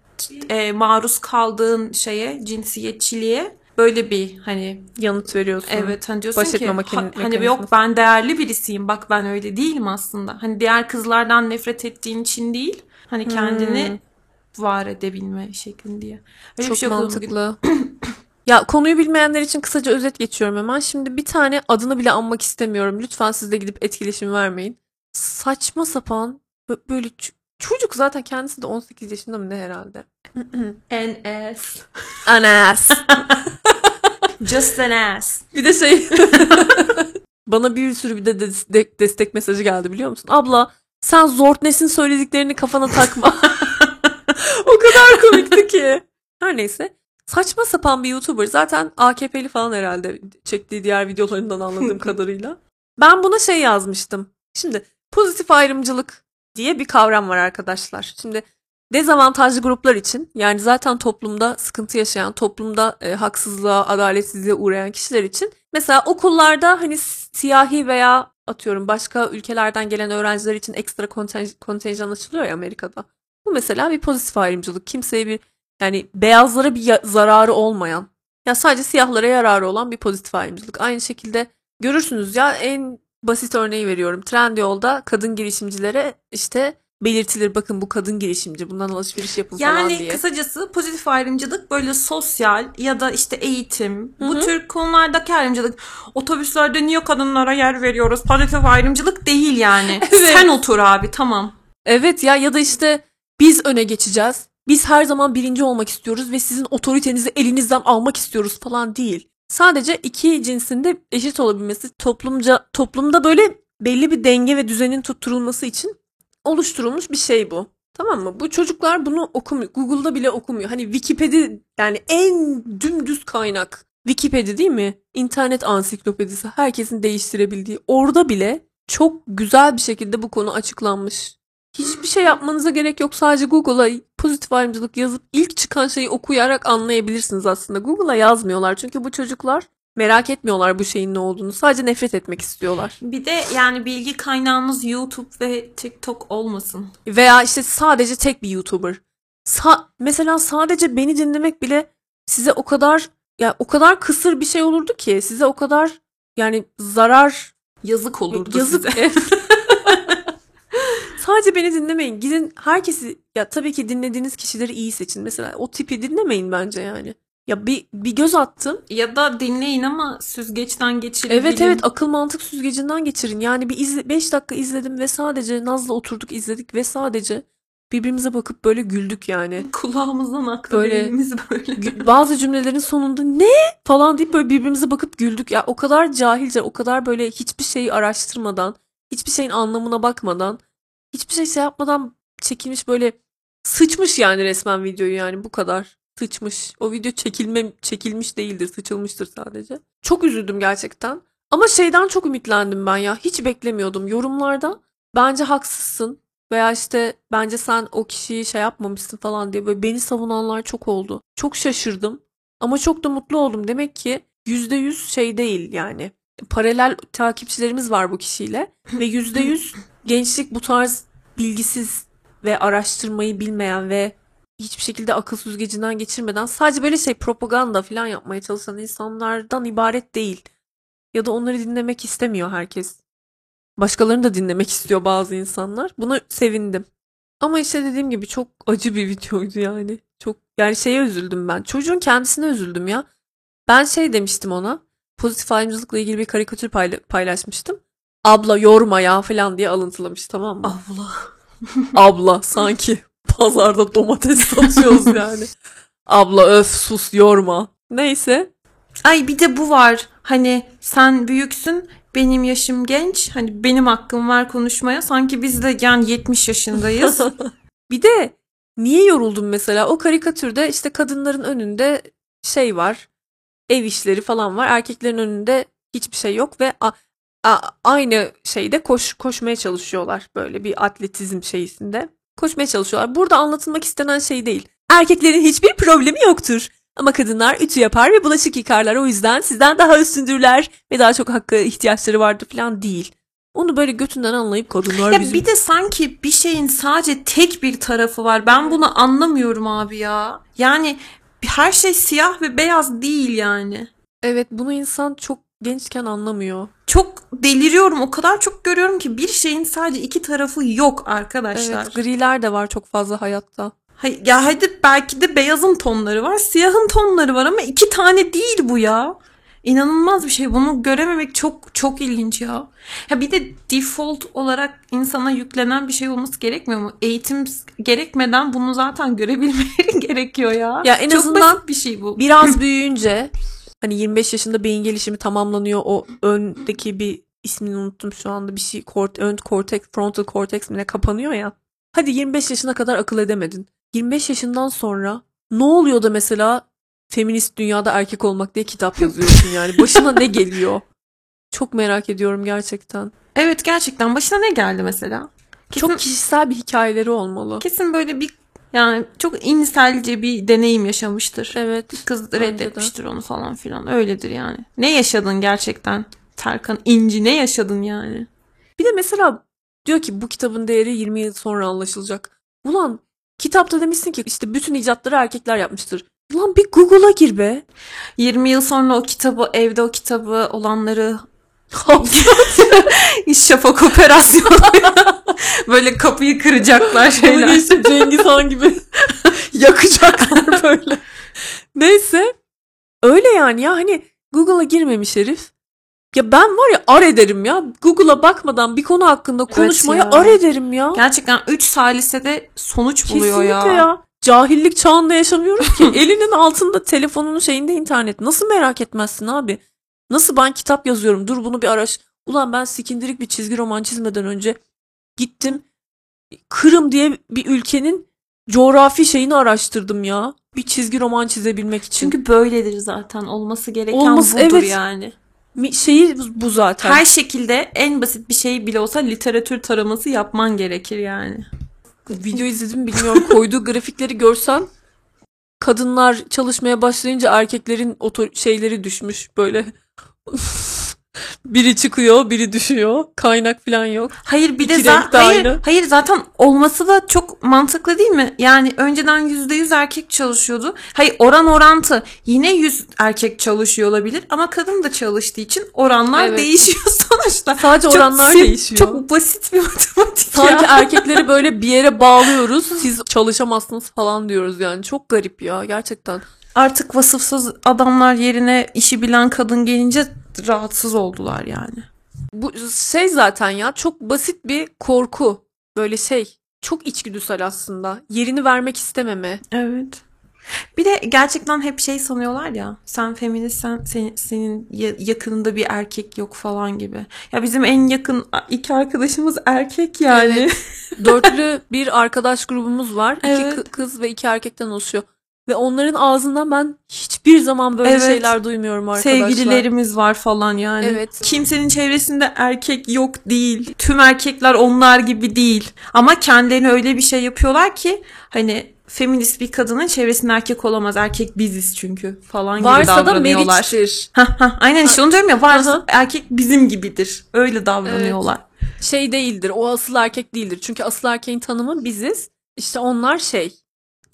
B: e, maruz kaldığın şeye, cinsiyetçiliğe böyle bir hani
A: yanıt veriyorsun.
B: evet hani diyorsun
A: Baş
B: ki
A: etme makin-
B: ha- hani
A: mekanizması.
B: yok ben değerli birisiyim bak ben öyle değilim aslında. Hani diğer kızlardan nefret ettiğin için değil hani kendini var edebilme şeklinde diye. Öyle
A: Hmm. Çok
B: bir şey okudum bugün.
A: mantıklı. ya konuyu bilmeyenler için kısaca özet geçiyorum hemen. Şimdi bir tane adını bile anmak istemiyorum. Lütfen siz de gidip etkileşim vermeyin. Saçma sapan bö- böyle çocuk zaten kendisi de 18 yaşında mı ne herhalde?
B: NS.
A: Anas.
B: Just an ass.
A: bir de şey bana bir sürü bir de destek, destek mesajı geldi biliyor musun? Abla sen Zortnes'in söylediklerini kafana takma. o kadar komikti ki. Her neyse. Saçma sapan bir YouTuber. Zaten AKP'li falan herhalde çektiği diğer videolarından anladığım kadarıyla. Ben buna şey yazmıştım. Şimdi pozitif ayrımcılık diye bir kavram var arkadaşlar. Şimdi dezavantajlı gruplar için yani zaten toplumda sıkıntı yaşayan, toplumda e, haksızlığa, adaletsizliğe uğrayan kişiler için mesela okullarda hani siyahi veya atıyorum başka ülkelerden gelen öğrenciler için ekstra konten- kontenjan açılıyor ya Amerika'da. Bu mesela bir pozitif ayrımcılık. Kimseye bir yani beyazlara bir zararı olmayan ya sadece siyahlara yararı olan bir pozitif ayrımcılık. Aynı şekilde görürsünüz ya en basit örneği veriyorum. Trendyol'da kadın girişimcilere işte belirtilir bakın bu kadın girişimci bundan alışveriş yapın falan
B: Yani
A: diye.
B: kısacası pozitif ayrımcılık böyle sosyal ya da işte eğitim
A: Hı
B: bu tür konulardaki ayrımcılık otobüslerde niye kadınlara yer veriyoruz pozitif ayrımcılık değil yani.
A: Evet.
B: Sen otur abi tamam.
A: Evet ya ya da işte biz öne geçeceğiz. Biz her zaman birinci olmak istiyoruz ve sizin otoritenizi elinizden almak istiyoruz falan değil. Sadece iki cinsinde eşit olabilmesi toplumca toplumda böyle belli bir denge ve düzenin tutturulması için oluşturulmuş bir şey bu. Tamam mı? Bu çocuklar bunu okumuyor. Google'da bile okumuyor. Hani Wikipedia yani en dümdüz kaynak. Wikipedia değil mi? İnternet ansiklopedisi. Herkesin değiştirebildiği. Orada bile çok güzel bir şekilde bu konu açıklanmış. Hiçbir şey yapmanıza gerek yok. Sadece Google'a pozitif ayrımcılık yazıp ilk çıkan şeyi okuyarak anlayabilirsiniz aslında. Google'a yazmıyorlar. Çünkü bu çocuklar merak etmiyorlar bu şeyin ne olduğunu. Sadece nefret etmek istiyorlar.
B: Bir de yani bilgi kaynağınız YouTube ve TikTok olmasın.
A: Veya işte sadece tek bir YouTuber. Sa- mesela sadece beni dinlemek bile size o kadar ya o kadar kısır bir şey olurdu ki size o kadar yani zarar
B: Yazık olurdu
A: yazık.
B: size.
A: sadece beni dinlemeyin. Gidin herkesi ya tabii ki dinlediğiniz kişileri iyi seçin. Mesela o tipi dinlemeyin bence yani. Ya bir bir göz attım.
B: Ya da dinleyin ama süzgeçten geçirin.
A: Evet
B: bilin.
A: evet akıl mantık süzgecinden geçirin. Yani bir izle 5 dakika izledim ve sadece Naz'la oturduk izledik ve sadece birbirimize bakıp böyle güldük yani.
B: Kulağımızdan aktı
A: Böyle-
B: böyle.
A: Bazı cümlelerin sonunda ne falan deyip böyle birbirimize bakıp güldük. Ya o kadar cahilce, o kadar böyle hiçbir şeyi araştırmadan, hiçbir şeyin anlamına bakmadan, hiçbir şey şey yapmadan çekilmiş böyle sıçmış yani resmen videoyu yani bu kadar. sıçmış. O video çekilme çekilmiş değildir, sıçılmıştır sadece. Çok üzüldüm gerçekten. Ama şeyden çok ümitlendim ben ya. Hiç beklemiyordum yorumlarda. Bence haksızsın veya işte bence sen o kişiyi şey yapmamışsın falan diye böyle beni savunanlar çok oldu. Çok şaşırdım ama çok da mutlu oldum. Demek ki %100 şey değil yani. Paralel takipçilerimiz var bu kişiyle ve %100 gençlik bu tarz bilgisiz ve araştırmayı bilmeyen ve hiçbir şekilde akıl süzgecinden geçirmeden sadece böyle şey propaganda falan yapmaya çalışan insanlardan ibaret değil. Ya da onları dinlemek istemiyor herkes. Başkalarını da dinlemek istiyor bazı insanlar. Buna sevindim. Ama işte dediğim gibi çok acı bir videoydu yani. Çok yani şeye üzüldüm ben. Çocuğun kendisine üzüldüm ya. Ben şey demiştim ona. Pozitif ayrımcılıkla ilgili bir karikatür payla- paylaşmıştım. Abla yorma ya falan diye alıntılamış tamam mı?
B: Abla.
A: Abla sanki pazarda domates satıyoruz yani. Abla öf sus yorma. Neyse.
B: Ay bir de bu var. Hani sen büyüksün, benim yaşım genç. Hani benim hakkım var konuşmaya. Sanki biz de yani 70 yaşındayız.
A: Bir de niye yoruldum mesela? O karikatürde işte kadınların önünde şey var. Ev işleri falan var. Erkeklerin önünde hiçbir şey yok ve a- aynı şeyde koş koşmaya çalışıyorlar böyle bir atletizm şeysinde. Koşmaya çalışıyorlar. Burada anlatılmak istenen şey değil. Erkeklerin hiçbir problemi yoktur. Ama kadınlar ütü yapar ve bulaşık yıkarlar. O yüzden sizden daha üstündürler ve daha çok hakkı ihtiyaçları vardır falan değil. Onu böyle götünden anlayıp kadınlar
B: ya
A: bizim
B: bir de sanki bir şeyin sadece tek bir tarafı var. Ben bunu anlamıyorum abi ya. Yani her şey siyah ve beyaz değil yani.
A: Evet bunu insan çok gençken anlamıyor.
B: Çok deliriyorum. O kadar çok görüyorum ki bir şeyin sadece iki tarafı yok arkadaşlar.
A: Evet griler de var çok fazla hayatta.
B: Hay- Ya hadi belki de beyazın tonları var, siyahın tonları var ama iki tane değil bu ya. İnanılmaz bir şey. Bunu görememek çok çok ilginç ya. Ya bir de default olarak insana yüklenen bir şey olması gerekmiyor mu? Eğitim gerekmeden bunu zaten görebilmeleri gerekiyor ya.
A: Ya en
B: çok
A: azından
B: basit bir şey bu.
A: Biraz büyüyünce hani 25 yaşında beyin gelişimi tamamlanıyor. O öndeki bir ismini unuttum şu anda bir şey kort, ön korteks, frontal cortex mi ne kapanıyor ya. Hadi 25 yaşına kadar akıl edemedin. 25 yaşından sonra ne oluyor da mesela feminist dünyada erkek olmak diye kitap yazıyorsun yani. Başına ne geliyor? Çok merak ediyorum gerçekten.
B: Evet gerçekten başına ne geldi mesela? Kesin,
A: Çok kişisel bir hikayeleri olmalı.
B: kesin böyle bir yani çok inselce bir deneyim yaşamıştır.
A: Evet.
B: Kız
A: de.
B: reddetmiştir onu falan filan. Öyledir yani. Ne yaşadın gerçekten? Tarkan İnci ne yaşadın yani?
A: Bir de mesela diyor ki bu kitabın değeri 20 yıl sonra anlaşılacak. Ulan kitapta demişsin ki işte bütün icatları erkekler yapmıştır. Ulan bir Google'a gir be.
B: 20 yıl sonra o kitabı evde o kitabı olanları şafak operasyonu böyle kapıyı kıracaklar şeyler.
A: geçtim Cengiz Han gibi yakacaklar böyle. Neyse. Öyle yani ya hani Google'a girmemiş herif. Ya ben var ya ar ederim ya. Google'a bakmadan bir konu hakkında
B: Evet
A: konuşmaya
B: ya.
A: ar ederim ya.
B: Gerçekten 3 salisede sonuç buluyor
A: Kesinlikle
B: ya.
A: ya. Cahillik çağında yaşamıyoruz ki. Elinin altında telefonunun şeyinde internet. Nasıl merak etmezsin abi? Nasıl ben kitap yazıyorum? Dur bunu bir araş. Ulan ben sikindirik bir çizgi roman çizmeden önce gittim. Kırım diye bir ülkenin coğrafi şeyini araştırdım ya. Bir çizgi roman çizebilmek için.
B: Çünkü böyledir zaten. Olması gereken
A: Olması-
B: budur
A: evet.
B: yani.
A: Şeyi bu zaten.
B: Her şekilde en basit bir şey bile olsa literatür taraması yapman gerekir yani.
A: Video izledim bilmiyorum. Koyduğu grafikleri görsen kadınlar çalışmaya başlayınca erkeklerin oto şeyleri düşmüş böyle. biri çıkıyor, biri düşüyor. Kaynak falan yok.
B: Hayır bir de
A: İki
B: za-
A: renk de
B: hayır,
A: aynı.
B: hayır zaten olması da çok mantıklı değil mi? Yani önceden %100 erkek çalışıyordu. Hayır oran orantı yine 100 erkek çalışıyor olabilir ama kadın da çalıştığı için oranlar
A: Evet.
B: değişiyor sonuçta.
A: Sadece
B: Çok
A: oranlar
B: sim-
A: değişiyor.
B: Çok basit bir matematik
A: Sanki
B: ya.
A: erkekleri böyle bir yere bağlıyoruz. Siz çalışamazsınız falan diyoruz yani. Çok garip ya gerçekten.
B: Artık vasıfsız adamlar yerine işi bilen kadın gelince rahatsız oldular yani.
A: Bu şey zaten ya çok basit bir korku. Böyle şey çok içgüdüsel aslında. Yerini vermek istememe.
B: Evet. Bir de gerçekten hep şey sanıyorlar ya. Sen feministsen senin, senin ya- yakınında bir erkek yok falan gibi. Ya bizim en yakın iki arkadaşımız erkek yani.
A: Dörtlü bir arkadaş grubumuz var. İki
B: Evet.
A: kı- kız ve iki erkekten oluşuyor. Ve onların ağzından ben hiçbir zaman böyle
B: Evet.
A: şeyler duymuyorum arkadaşlar.
B: Sevgililerimiz var falan yani.
A: Evet.
B: Kimsenin çevresinde erkek yok değil. Tüm erkekler onlar gibi değil. Ama kendilerine öyle bir şey yapıyorlar ki hani feminist bir kadının çevresinde erkek olamaz. Erkek biziz çünkü falan gibi
A: Varsa da
B: davranıyorlar.
A: Meriç'tir.
B: Hah, hah, aynen işte onu diyorum ya varsa
A: Aha.
B: erkek bizim gibidir. Öyle davranıyorlar.
A: Şey değildir. O asıl erkek değildir. Çünkü asıl erkeğin tanımı biziz. İşte onlar şey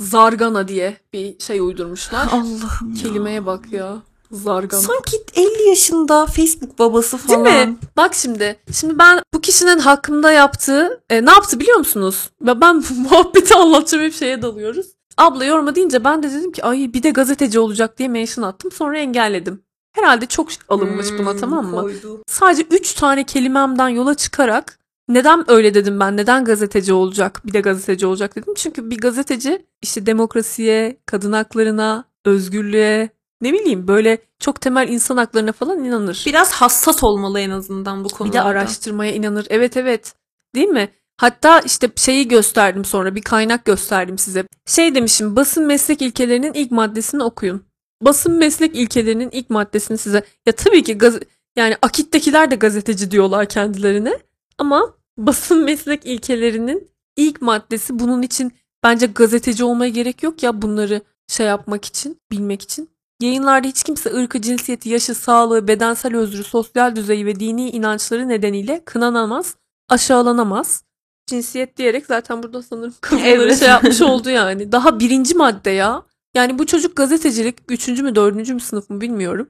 A: zargana diye bir şey uydurmuşlar.
B: Allah'ım ya.
A: Kelimeye bak ya. Zargana.
B: Sanki 50 yaşında Facebook babası
A: Değil
B: falan.
A: mi? Bak şimdi. Şimdi ben bu kişinin hakkında yaptığı e, ne yaptı biliyor musunuz? Ben bu muhabbeti anlatacağım hep şeye dalıyoruz. Abla yorma deyince ben de dedim ki ay bir de gazeteci olacak diye mention attım. Sonra engelledim. Herhalde çok alınmış buna
B: Hmm,
A: tamam mı?
B: koydu.
A: Sadece 3 tane kelimemden yola çıkarak neden öyle dedim ben? Neden gazeteci olacak? Bir de gazeteci olacak dedim. Çünkü bir gazeteci işte demokrasiye, kadın haklarına, özgürlüğe, ne bileyim böyle çok temel insan haklarına falan inanır.
B: Biraz hassas olmalı en azından bu
A: Bir
B: konuda.
A: de araştırmaya inanır. Evet evet. Değil mi? Hatta işte şeyi gösterdim sonra bir kaynak gösterdim size. Şey demişim basın meslek ilkelerinin ilk maddesini okuyun. Basın meslek ilkelerinin ilk maddesini size. Ya tabii ki gaz yani akittekiler de gazeteci diyorlar kendilerine. Ama basın meslek ilkelerinin ilk maddesi bunun için bence gazeteci olmaya gerek yok ya bunları şey yapmak için, bilmek için. Yayınlarda hiç kimse ırkı, cinsiyeti, yaşı, sağlığı, bedensel özrü, sosyal düzeyi ve dini inançları nedeniyle kınanamaz, aşağılanamaz. Cinsiyet diyerek zaten burada sanırım kadınları
B: Evet.
A: şey yapmış oldu yani. Daha birinci madde ya. Yani bu çocuk gazetecilik üçüncü mü dördüncü mü sınıf mı bilmiyorum.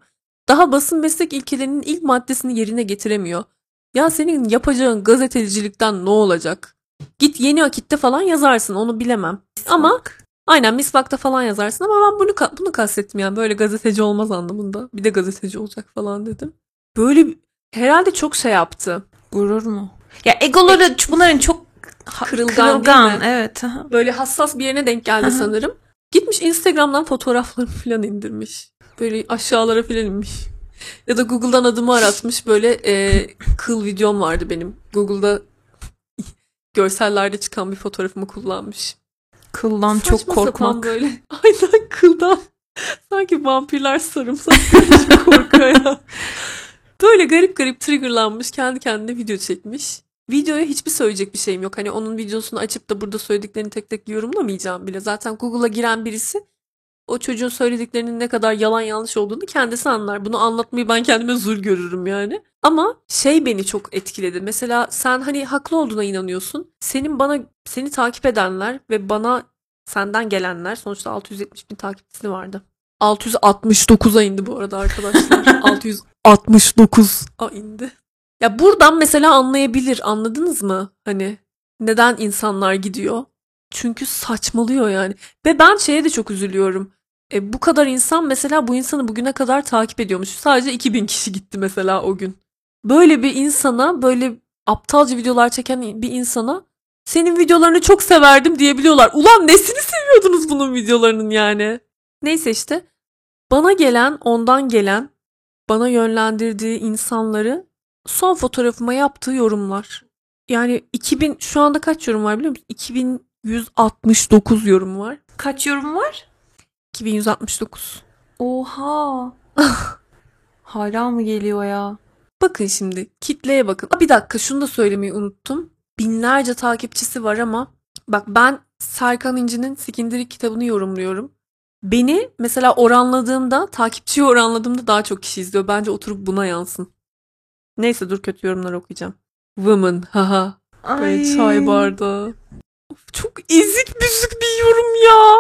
A: Daha basın meslek ilkelerinin ilk maddesini yerine getiremiyor. Ya senin yapacağın gazetecilikten ne olacak? Git yeni akitte falan yazarsın onu bilemem. Ama aynen misvakta falan yazarsın ama ben bunu bunu kastettim yani böyle gazeteci olmaz anlamında. Bir de gazeteci olacak falan dedim. Böyle herhalde çok şey yaptı.
B: Gurur mu? Ya egoları bunların çok ha-
A: Kırılgan değil mi?
B: Evet. aha.
A: Böyle hassas bir yerine denk geldi
B: Aha.
A: sanırım. Gitmiş Instagram'dan fotoğraflarımı falan indirmiş. Böyle aşağılara falan inmiş. Ya da Google'dan adımı aratmış. Böyle e, kıl videom vardı benim. Google'da görsellerde çıkan bir fotoğrafımı kullanmış.
B: Kıldan
A: Saçma
B: çok korkmak.
A: böyle. Aynen kıldan. Sanki vampirler sarımsak korkuyor ya. Böyle garip garip triggerlanmış. Kendi kendine video çekmiş. Videoya hiçbir söyleyecek bir şeyim yok. Hani onun videosunu açıp da burada söylediklerini tek tek yorumlamayacağım bile. Zaten Google'a giren birisi o çocuğun söylediklerinin ne kadar yalan yanlış olduğunu kendisi anlar. Bunu anlatmayı ben kendime zul görürüm yani. Ama şey beni çok etkiledi. Mesela sen hani haklı olduğuna inanıyorsun. Senin bana seni takip edenler ve bana senden gelenler sonuçta 670 bin takipçisi vardı. 669'a indi bu arada arkadaşlar. 669'a indi. Ya buradan mesela anlayabilir. Anladınız mı? Hani neden insanlar gidiyor? Çünkü saçmalıyor yani. Ve ben şeye de çok üzülüyorum. E, bu kadar insan mesela bu insanı bugüne kadar takip ediyormuş. Sadece 2000 kişi gitti mesela o gün. Böyle bir insana, böyle aptalca videolar çeken bir insana senin videolarını çok severdim diyebiliyorlar. Ulan nesini seviyordunuz bunun videolarının yani? Neyse işte bana gelen, ondan gelen, bana yönlendirdiği insanları son fotoğrafıma yaptığı yorumlar. Yani 2000 şu anda kaç yorum var biliyor musun? 2169 yorum var.
B: Kaç yorum var?
A: 2169.
B: Oha. Hala mı geliyor ya?
A: Bakın şimdi kitleye bakın. Aa, Bir dakika şunu da söylemeyi unuttum. Binlerce takipçisi var ama bak ben Serkan İnci'nin Sikindirik kitabını yorumluyorum. Beni mesela oranladığımda, takipçiyi oranladığımda daha çok kişi izliyor. Bence oturup buna yansın. Neyse dur kötü yorumlar okuyacağım. Woman haha. Böyle çay bardağı. Of, çok ezik büzük bir yorum ya.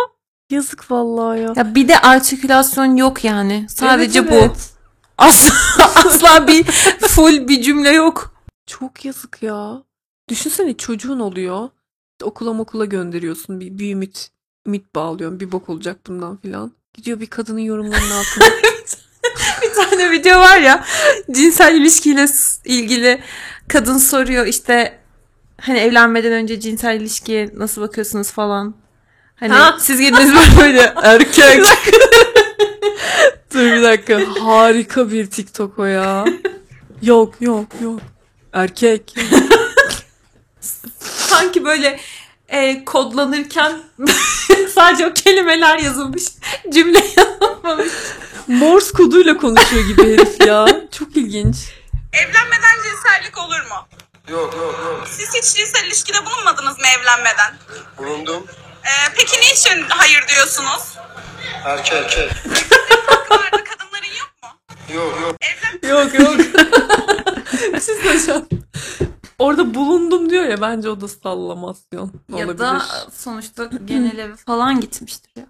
A: Yazık vallahi ya.
B: Ya bir de artikülasyon yok yani. Sadece
A: Evet,
B: bu.
A: evet.
B: Asla, asla bir full bir cümle yok.
A: Çok yazık ya. Düşünsene çocuğun oluyor. Okula okula gönderiyorsun. Bir, bir ümit ümit bağlıyorsun. Bir bok olacak bundan filan. Gidiyor bir kadının yorumlarının altına.
B: Bir tane video var ya cinsel ilişkiyle ilgili kadın soruyor işte hani evlenmeden önce cinsel ilişkiye nasıl bakıyorsunuz falan. Hani
A: Ha?
B: siz girdiniz böyle böyle erkek.
A: Dur bir dakika. Harika bir TikTok o ya. Yok yok yok. Erkek.
B: Sanki böyle e, kodlanırken sadece o kelimeler yazılmış. Cümle yazılmamış.
A: Morse koduyla konuşuyor gibi herif ya. Çok ilginç.
C: Evlenmeden cinsellik olur mu?
D: Yok yok yok.
C: Siz hiç cinsel ilişkide bulunmadınız mı evlenmeden?
D: Bulundum.
C: Ee, peki niçin hayır diyorsunuz?
D: Erkek erkek.
C: Hakkılarda kadınların yok mu?
D: Yok yok.
C: Evlen
A: Yok yok. bir şey söyleyeceğim. Orada bulundum diyor ya bence o da sallamasyon olabilir.
B: Ya da sonuçta genel eve falan gitmiştir ya.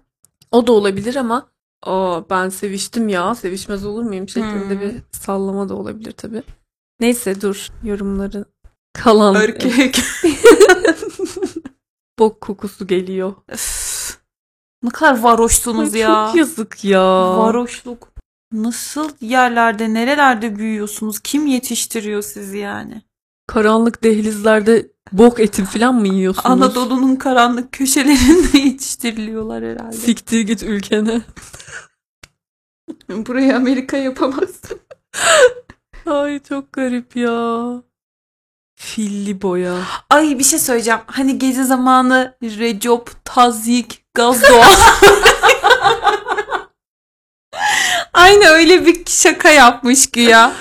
A: O da olabilir ama Aa, ben seviştim ya sevişmez olur muyum şeklinde
B: Hmm.
A: bir sallama da olabilir tabii. Neyse dur yorumları kalan
B: Erkek.
A: bok kokusu geliyor.
B: Öf. ne kadar varoşsunuz
A: Ay,
B: ya.
A: Çok yazık ya.
B: Varoşluk. Nasıl yerlerde, nerelerde büyüyorsunuz? Kim yetiştiriyor sizi yani?
A: Karanlık dehlizlerde bok eti falan mı yiyorsunuz?
B: Anadolu'nun karanlık köşelerinde yetiştiriliyorlar herhalde.
A: Siktir git ülkene.
B: Burayı Amerika yapamazsın.
A: Ay çok garip ya. Filli boya.
B: Ay bir şey söyleyeceğim. Hani gece zamanı Recep Tazik Gazdoğan. Aynı öyle bir şaka yapmış ki ya.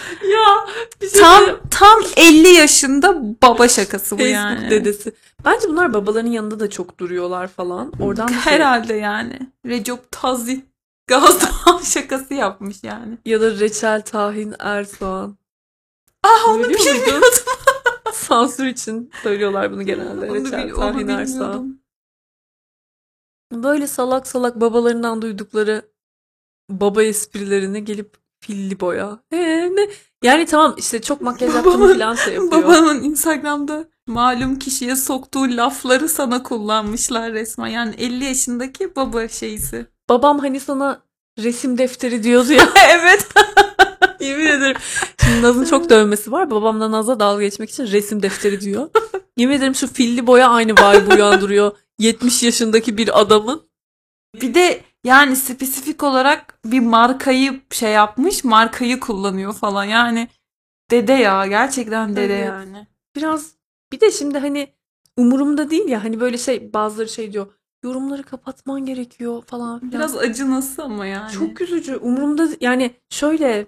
A: Bir şey
B: Tam tam 50 yaşında baba şakası bu
A: Facebook
B: yani.
A: dedesi. Bence bunlar babaların yanında da çok duruyorlar falan. Oradan şey-
B: Herhalde yani. Recep Tazik Gazdoğan şakası yapmış yani.
A: Ya da reçel, tahin, ersoğan.
B: Aa onu bilmiyordum.
A: Sansür için söylüyorlar bunu genelde.
B: Onu,
A: reçel,
B: bil- onu bilmiyordum.
A: Böyle salak salak babalarından duydukları baba esprilerini gelip filli boya. Ee, ne? Yani tamam işte çok makyaj yaptığını falan şey yapıyor.
B: Babanın Instagram'da malum kişiye soktuğu lafları sana kullanmışlar resmen. Yani 50 yaşındaki baba şeysi.
A: Babam hani sana resim defteri diyordu ya.
B: evet.
A: Yemin ederim. Şimdi Naz'ın çok dövmesi var. Babam da Naz'a dalga geçmek için resim defteri diyor. Yemin ederim şu filli boya aynı vibe uyandırıyor. 70 yaşındaki bir adamın.
B: Bir de yani spesifik olarak bir markayı şey yapmış, markayı kullanıyor falan. Yani dede ya gerçekten dede
A: Evet.
B: yani.
A: Biraz bir de şimdi hani umurumda değil ya hani böyle şey bazıları şey diyor. Yorumları kapatman gerekiyor falan filan.
B: Biraz acınası ama yani.
A: Çok üzücü. Umurumda yani şöyle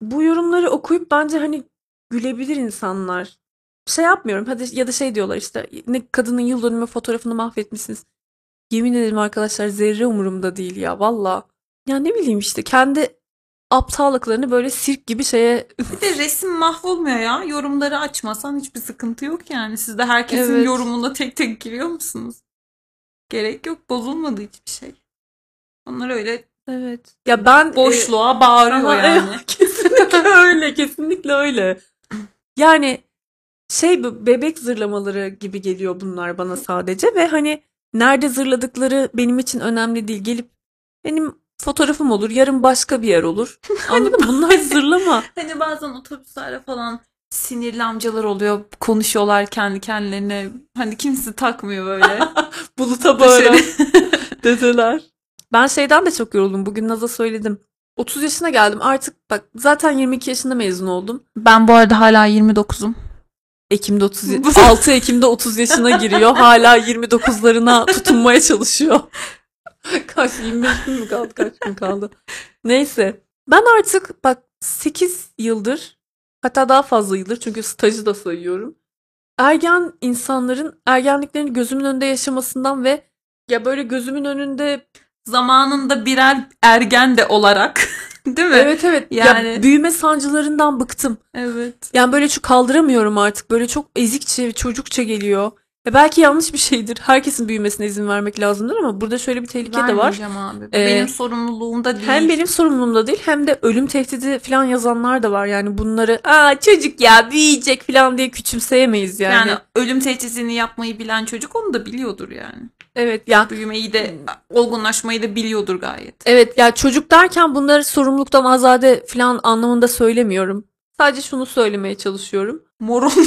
A: bu yorumları okuyup bence hani gülebilir insanlar. Şey yapmıyorum. Hadi ya da şey diyorlar işte ne kadının yıl dönümü fotoğrafını mahvetmişsiniz. Yemin ederim arkadaşlar zerre umurumda değil ya valla. Ya ne bileyim işte kendi aptallıklarını böyle sirk gibi şeye
B: Bir de resim mahvolmuyor ya. Yorumları açmasan hiçbir sıkıntı yok yani. Siz de herkesin
A: Evet.
B: yorumuna tek tek giriyor musunuz? Gerek yok. Bozulmadı hiçbir şey. Onlar öyle
A: evet. Ya ben
B: boşluğa bağırıyor
A: Aha,
B: yani.
A: Kesinlikle öyle, kesinlikle öyle. Yani şey bu bebek zırlamaları gibi geliyor bunlar bana sadece ve hani nerede zırladıkları benim için önemli değil. Gelip benim fotoğrafım olur, yarın başka bir yer olur. Anladın mı? Bunlar zırlama.
B: Hani bazen otobüslerde falan sinirli amcalar oluyor. Konuşuyorlar kendi kendilerine. Hani kimse takmıyor böyle.
A: Buluta
B: Dışarı.
A: dedeler. Ben şeyden de çok yoruldum. Bugün Naz'a söyledim. 30 yaşına geldim. Artık bak zaten 22 yaşında mezun oldum.
B: Ben bu arada hala 29'um.
A: Ekim'de 30 6 Ekim'de 30 yaşına giriyor. Hala 29'larına tutunmaya çalışıyor. Kaç 25 gün mü kaldı? Kaç gün kaldı? Neyse. Ben artık bak 8 yıldır hatta daha fazla yıldır çünkü stajı da sayıyorum. Ergen insanların ergenliklerini gözümün önünde yaşamasından ve ya böyle gözümün önünde
B: Zamanında birer ergen de olarak. Değil mi?
A: evet evet
B: Yani-
A: ya büyüme sancılarından bıktım.
B: Evet.
A: Yani böyle çok kaldıramıyorum artık. Böyle çok ezikçe, çocukça geliyor. Ya belki yanlış bir şeydir. Herkesin büyümesine izin vermek lazımdır ama burada şöyle bir tehlike de var.
B: Abi.
A: Ee,
B: benim sorumluluğumda değil.
A: Hem benim sorumluluğumda değil hem de ölüm tehdidi falan yazanlar da var. Yani bunları aa çocuk ya büyüyecek falan diye küçümseyemeyiz yani.
B: yani ölüm tehdidini yapmayı bilen çocuk onu da biliyordur yani.
A: Evet ya
B: Büyümeyi de olgunlaşmayı da biliyordur gayet.
A: evet ya çocuk derken bunları sorumluluktan azade falan anlamında söylemiyorum. Sadece şunu söylemeye çalışıyorum.
B: Moron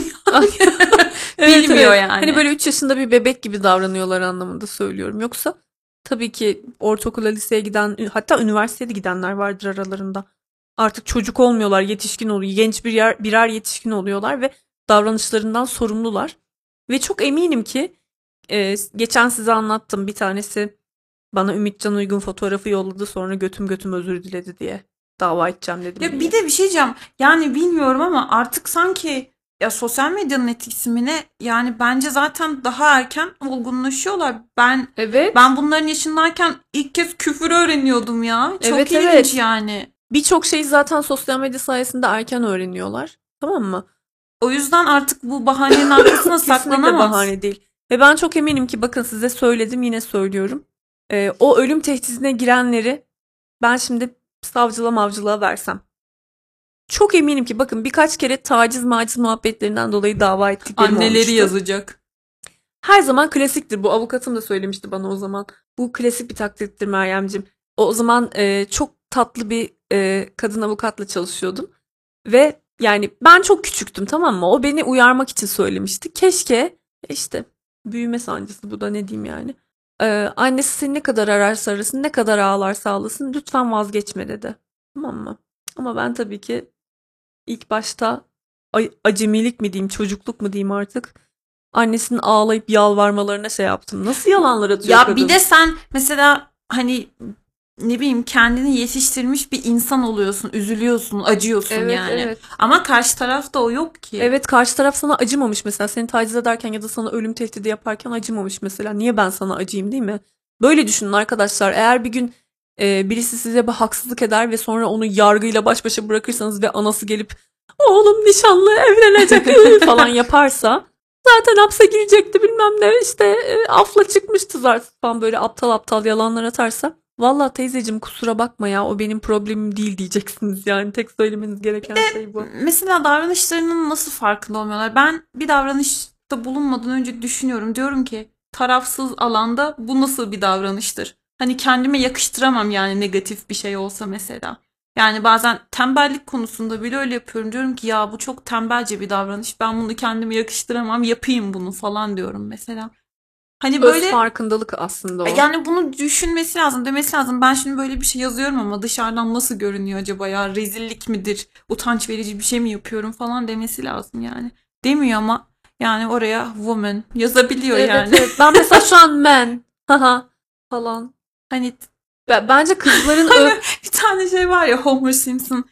A: Evet,
B: Bilmiyor
A: evet.
B: yani.
A: Hani böyle 3 yaşında bir bebek gibi davranıyorlar anlamında söylüyorum. Yoksa tabii ki ortaokula, liseye giden hatta üniversiteye de gidenler vardır aralarında. Artık çocuk olmuyorlar, yetişkin oluyor. Genç bir yer, birer yetişkin oluyorlar ve davranışlarından sorumlular. Ve çok eminim ki e, geçen size anlattım bir tanesi bana Ümitcan Uygun fotoğrafı yolladı sonra götüm götüm özür diledi diye dava edeceğim dedim.
B: Ya
A: diye.
B: bir de bir şey diyeceğim. Yani bilmiyorum ama artık sanki ya sosyal medyanın etkisi mi ne? Yani bence zaten daha erken olgunlaşıyorlar. Ben
A: evet.
B: ben bunların yaşındayken ilk kez küfür öğreniyordum ya. Çok
A: Evet,
B: ilginç
A: evet.
B: yani.
A: Birçok şeyi zaten sosyal medya sayesinde erken öğreniyorlar. Tamam mı?
B: O yüzden artık bu bahanenin arkasına
A: Kesinlikle
B: saklanamaz.
A: bahane değil. Ve ben çok eminim ki bakın size söyledim yine söylüyorum. Ee, o ölüm tehdidine girenleri ben şimdi savcılığa mavcılığa versem. Çok eminim ki bakın birkaç kere taciz maciz muhabbetlerinden dolayı dava ettiklerim
B: Anneleri
A: olmuştu.
B: yazacak.
A: Her zaman klasiktir bu. Avukatım da söylemişti bana o zaman. Bu klasik bir taktiktir Meryem'cim. O, o zaman e, çok tatlı bir e, kadın avukatla çalışıyordum. Ve yani ben çok küçüktüm tamam mı? O beni uyarmak için söylemişti. Keşke işte büyüme sancısı bu da ne diyeyim yani. E, annesi seni ne kadar ararsa arasın, ne kadar ağlarsa ağlasın lütfen vazgeçme dedi. Tamam mı? Ama ben tabii ki ilk başta acemilik mi diyeyim, çocukluk mu diyeyim artık annesinin ağlayıp yalvarmalarına şey yaptım. Nasıl yalanlar atıyor
B: Ya
A: kadın?
B: bir de sen mesela hani ne bileyim kendini yetiştirmiş bir insan oluyorsun, üzülüyorsun, acıyorsun
A: evet,
B: yani.
A: evet.
B: Ama karşı tarafta o yok ki.
A: Evet karşı taraf sana acımamış mesela. Seni taciz ederken ya da sana ölüm tehdidi yaparken acımamış mesela. Niye ben sana acıyayım değil mi? Böyle düşünün arkadaşlar. Eğer bir gün e, birisi size bir haksızlık eder ve sonra onu yargıyla baş başa bırakırsanız ve anası gelip oğlum nişanlı evlenecek ıı" falan yaparsa zaten hapse girecekti bilmem ne işte e, afla çıkmıştı zaten falan böyle aptal aptal yalanlar atarsa Vallahi teyzeciğim kusura bakma ya o benim problemim değil diyeceksiniz yani tek söylemeniz gereken şey bu.
B: Mesela davranışlarının nasıl farkında olmuyorlar? Ben bir davranışta bulunmadan önce düşünüyorum. Diyorum ki tarafsız alanda bu nasıl bir davranıştır? Hani kendime yakıştıramam yani negatif bir şey olsa mesela. Yani bazen tembellik konusunda bile öyle yapıyorum. Diyorum ki ya bu çok tembelce bir davranış. Ben bunu kendime yakıştıramam. Yapayım bunu falan diyorum mesela. Hani böyle
A: Öz farkındalık aslında o.
B: yani bunu düşünmesi lazım, demesi lazım. Ben şimdi böyle bir şey yazıyorum ama dışarıdan nasıl görünüyor acaba ya? Rezillik midir? Utanç verici bir şey mi yapıyorum falan demesi lazım yani. Demiyor ama yani oraya woman yazabiliyor
A: Evet,
B: yani.
A: evet. Ben mesela şu an men haha falan.
B: Hani
A: Ben- Bence kızların ö-
B: bir tane şey var ya Homer Simpson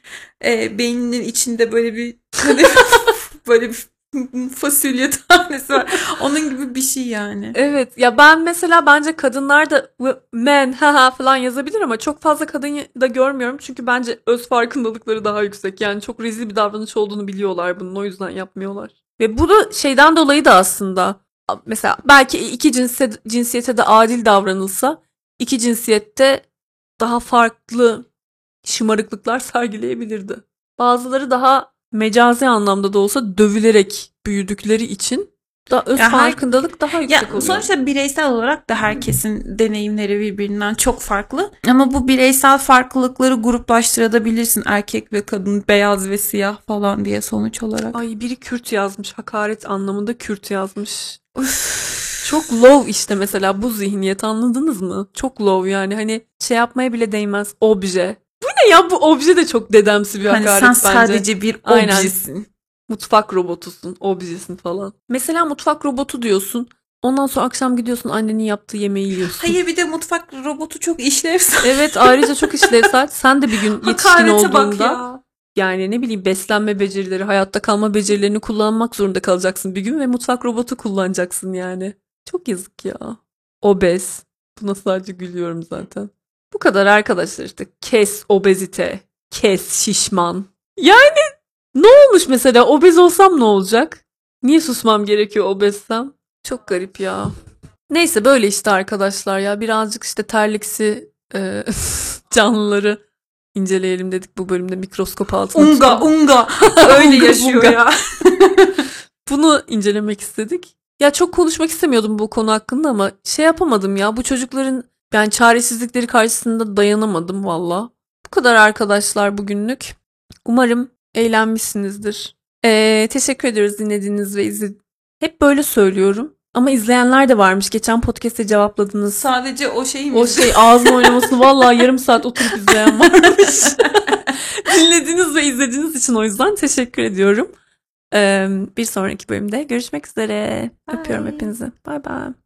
B: e, beyninin içinde böyle bir böyle bir fasulye tanesi var. Onun gibi bir şey yani.
A: Evet ya ben mesela bence kadınlar da men haha falan yazabilir ama çok fazla kadın da görmüyorum. Çünkü bence öz farkındalıkları daha yüksek. Yani çok rezil bir davranış olduğunu biliyorlar bunun o yüzden yapmıyorlar. Ve bu da şeyden dolayı da aslında mesela belki iki cinse, cinsiyete de adil davranılsa iki cinsiyette daha farklı şımarıklıklar sergileyebilirdi. Bazıları daha mecazi anlamda da olsa dövülerek büyüdükleri için da öz
B: Ya her-
A: farkındalık daha yüksek
B: Ya
A: oluyor.
B: sonuçta bireysel olarak da herkesin deneyimleri birbirinden çok farklı. Ama bu bireysel farklılıkları gruplaştırabilirsin. Erkek ve kadın, beyaz ve siyah falan diye sonuç olarak.
A: Ay biri Kürt yazmış. Hakaret anlamında Kürt yazmış. Çok low işte mesela bu zihniyet anladınız mı? Çok low yani hani şey yapmaya bile değmez. Obje. Ne ya bu obje de çok dedemsi bir
B: Hani
A: hakaret
B: sen
A: bence.
B: sadece bir
A: Aynen.
B: objesin.
A: Mutfak robotusun, objesin falan. Mesela mutfak robotu diyorsun. Ondan sonra akşam gidiyorsun annenin yaptığı yemeği yiyorsun.
B: Hayır bir de mutfak robotu çok işlevsel.
A: Evet ayrıca çok işlevsel. Sen de bir gün yetişkin
B: Hakarete bak
A: olduğunda
B: ya.
A: yani ne bileyim beslenme becerileri, hayatta kalma becerilerini kullanmak zorunda kalacaksın bir gün ve mutfak robotu kullanacaksın yani. Çok yazık ya. Obez. Buna sadece gülüyorum zaten. Bu kadar arkadaşlar işte. Kes obezite. Kes şişman. Yani ne olmuş mesela obez olsam ne olacak? Niye susmam gerekiyor obezsem? Çok garip ya. Neyse böyle işte arkadaşlar ya. Birazcık işte terliksi e, canlıları inceleyelim dedik bu bölümde mikroskop altında.
B: Unga
A: tutalım.
B: unga. Öyle
A: Unga,
B: yaşıyor
A: unga.
B: ya.
A: Bunu incelemek istedik. Ya çok konuşmak istemiyordum bu konu hakkında ama şey yapamadım ya. Bu çocukların yani çaresizlikleri karşısında dayanamadım valla. Bu kadar arkadaşlar bugünlük. Umarım eğlenmişsinizdir. Ee, teşekkür ederiz dinlediğiniz ve izle... Hep böyle söylüyorum. Ama izleyenler de varmış. Geçen podcast'te cevapladınız.
B: Sadece o şey mi?
A: O şey ağzın oynamasını vallahi yarım saat oturup izleyen varmış. Dinlediğiniz ve izlediğiniz için o yüzden teşekkür ediyorum. Ee, bir sonraki bölümde görüşmek üzere. Öpüyorum
B: Bye.
A: hepinizi. Bay bay.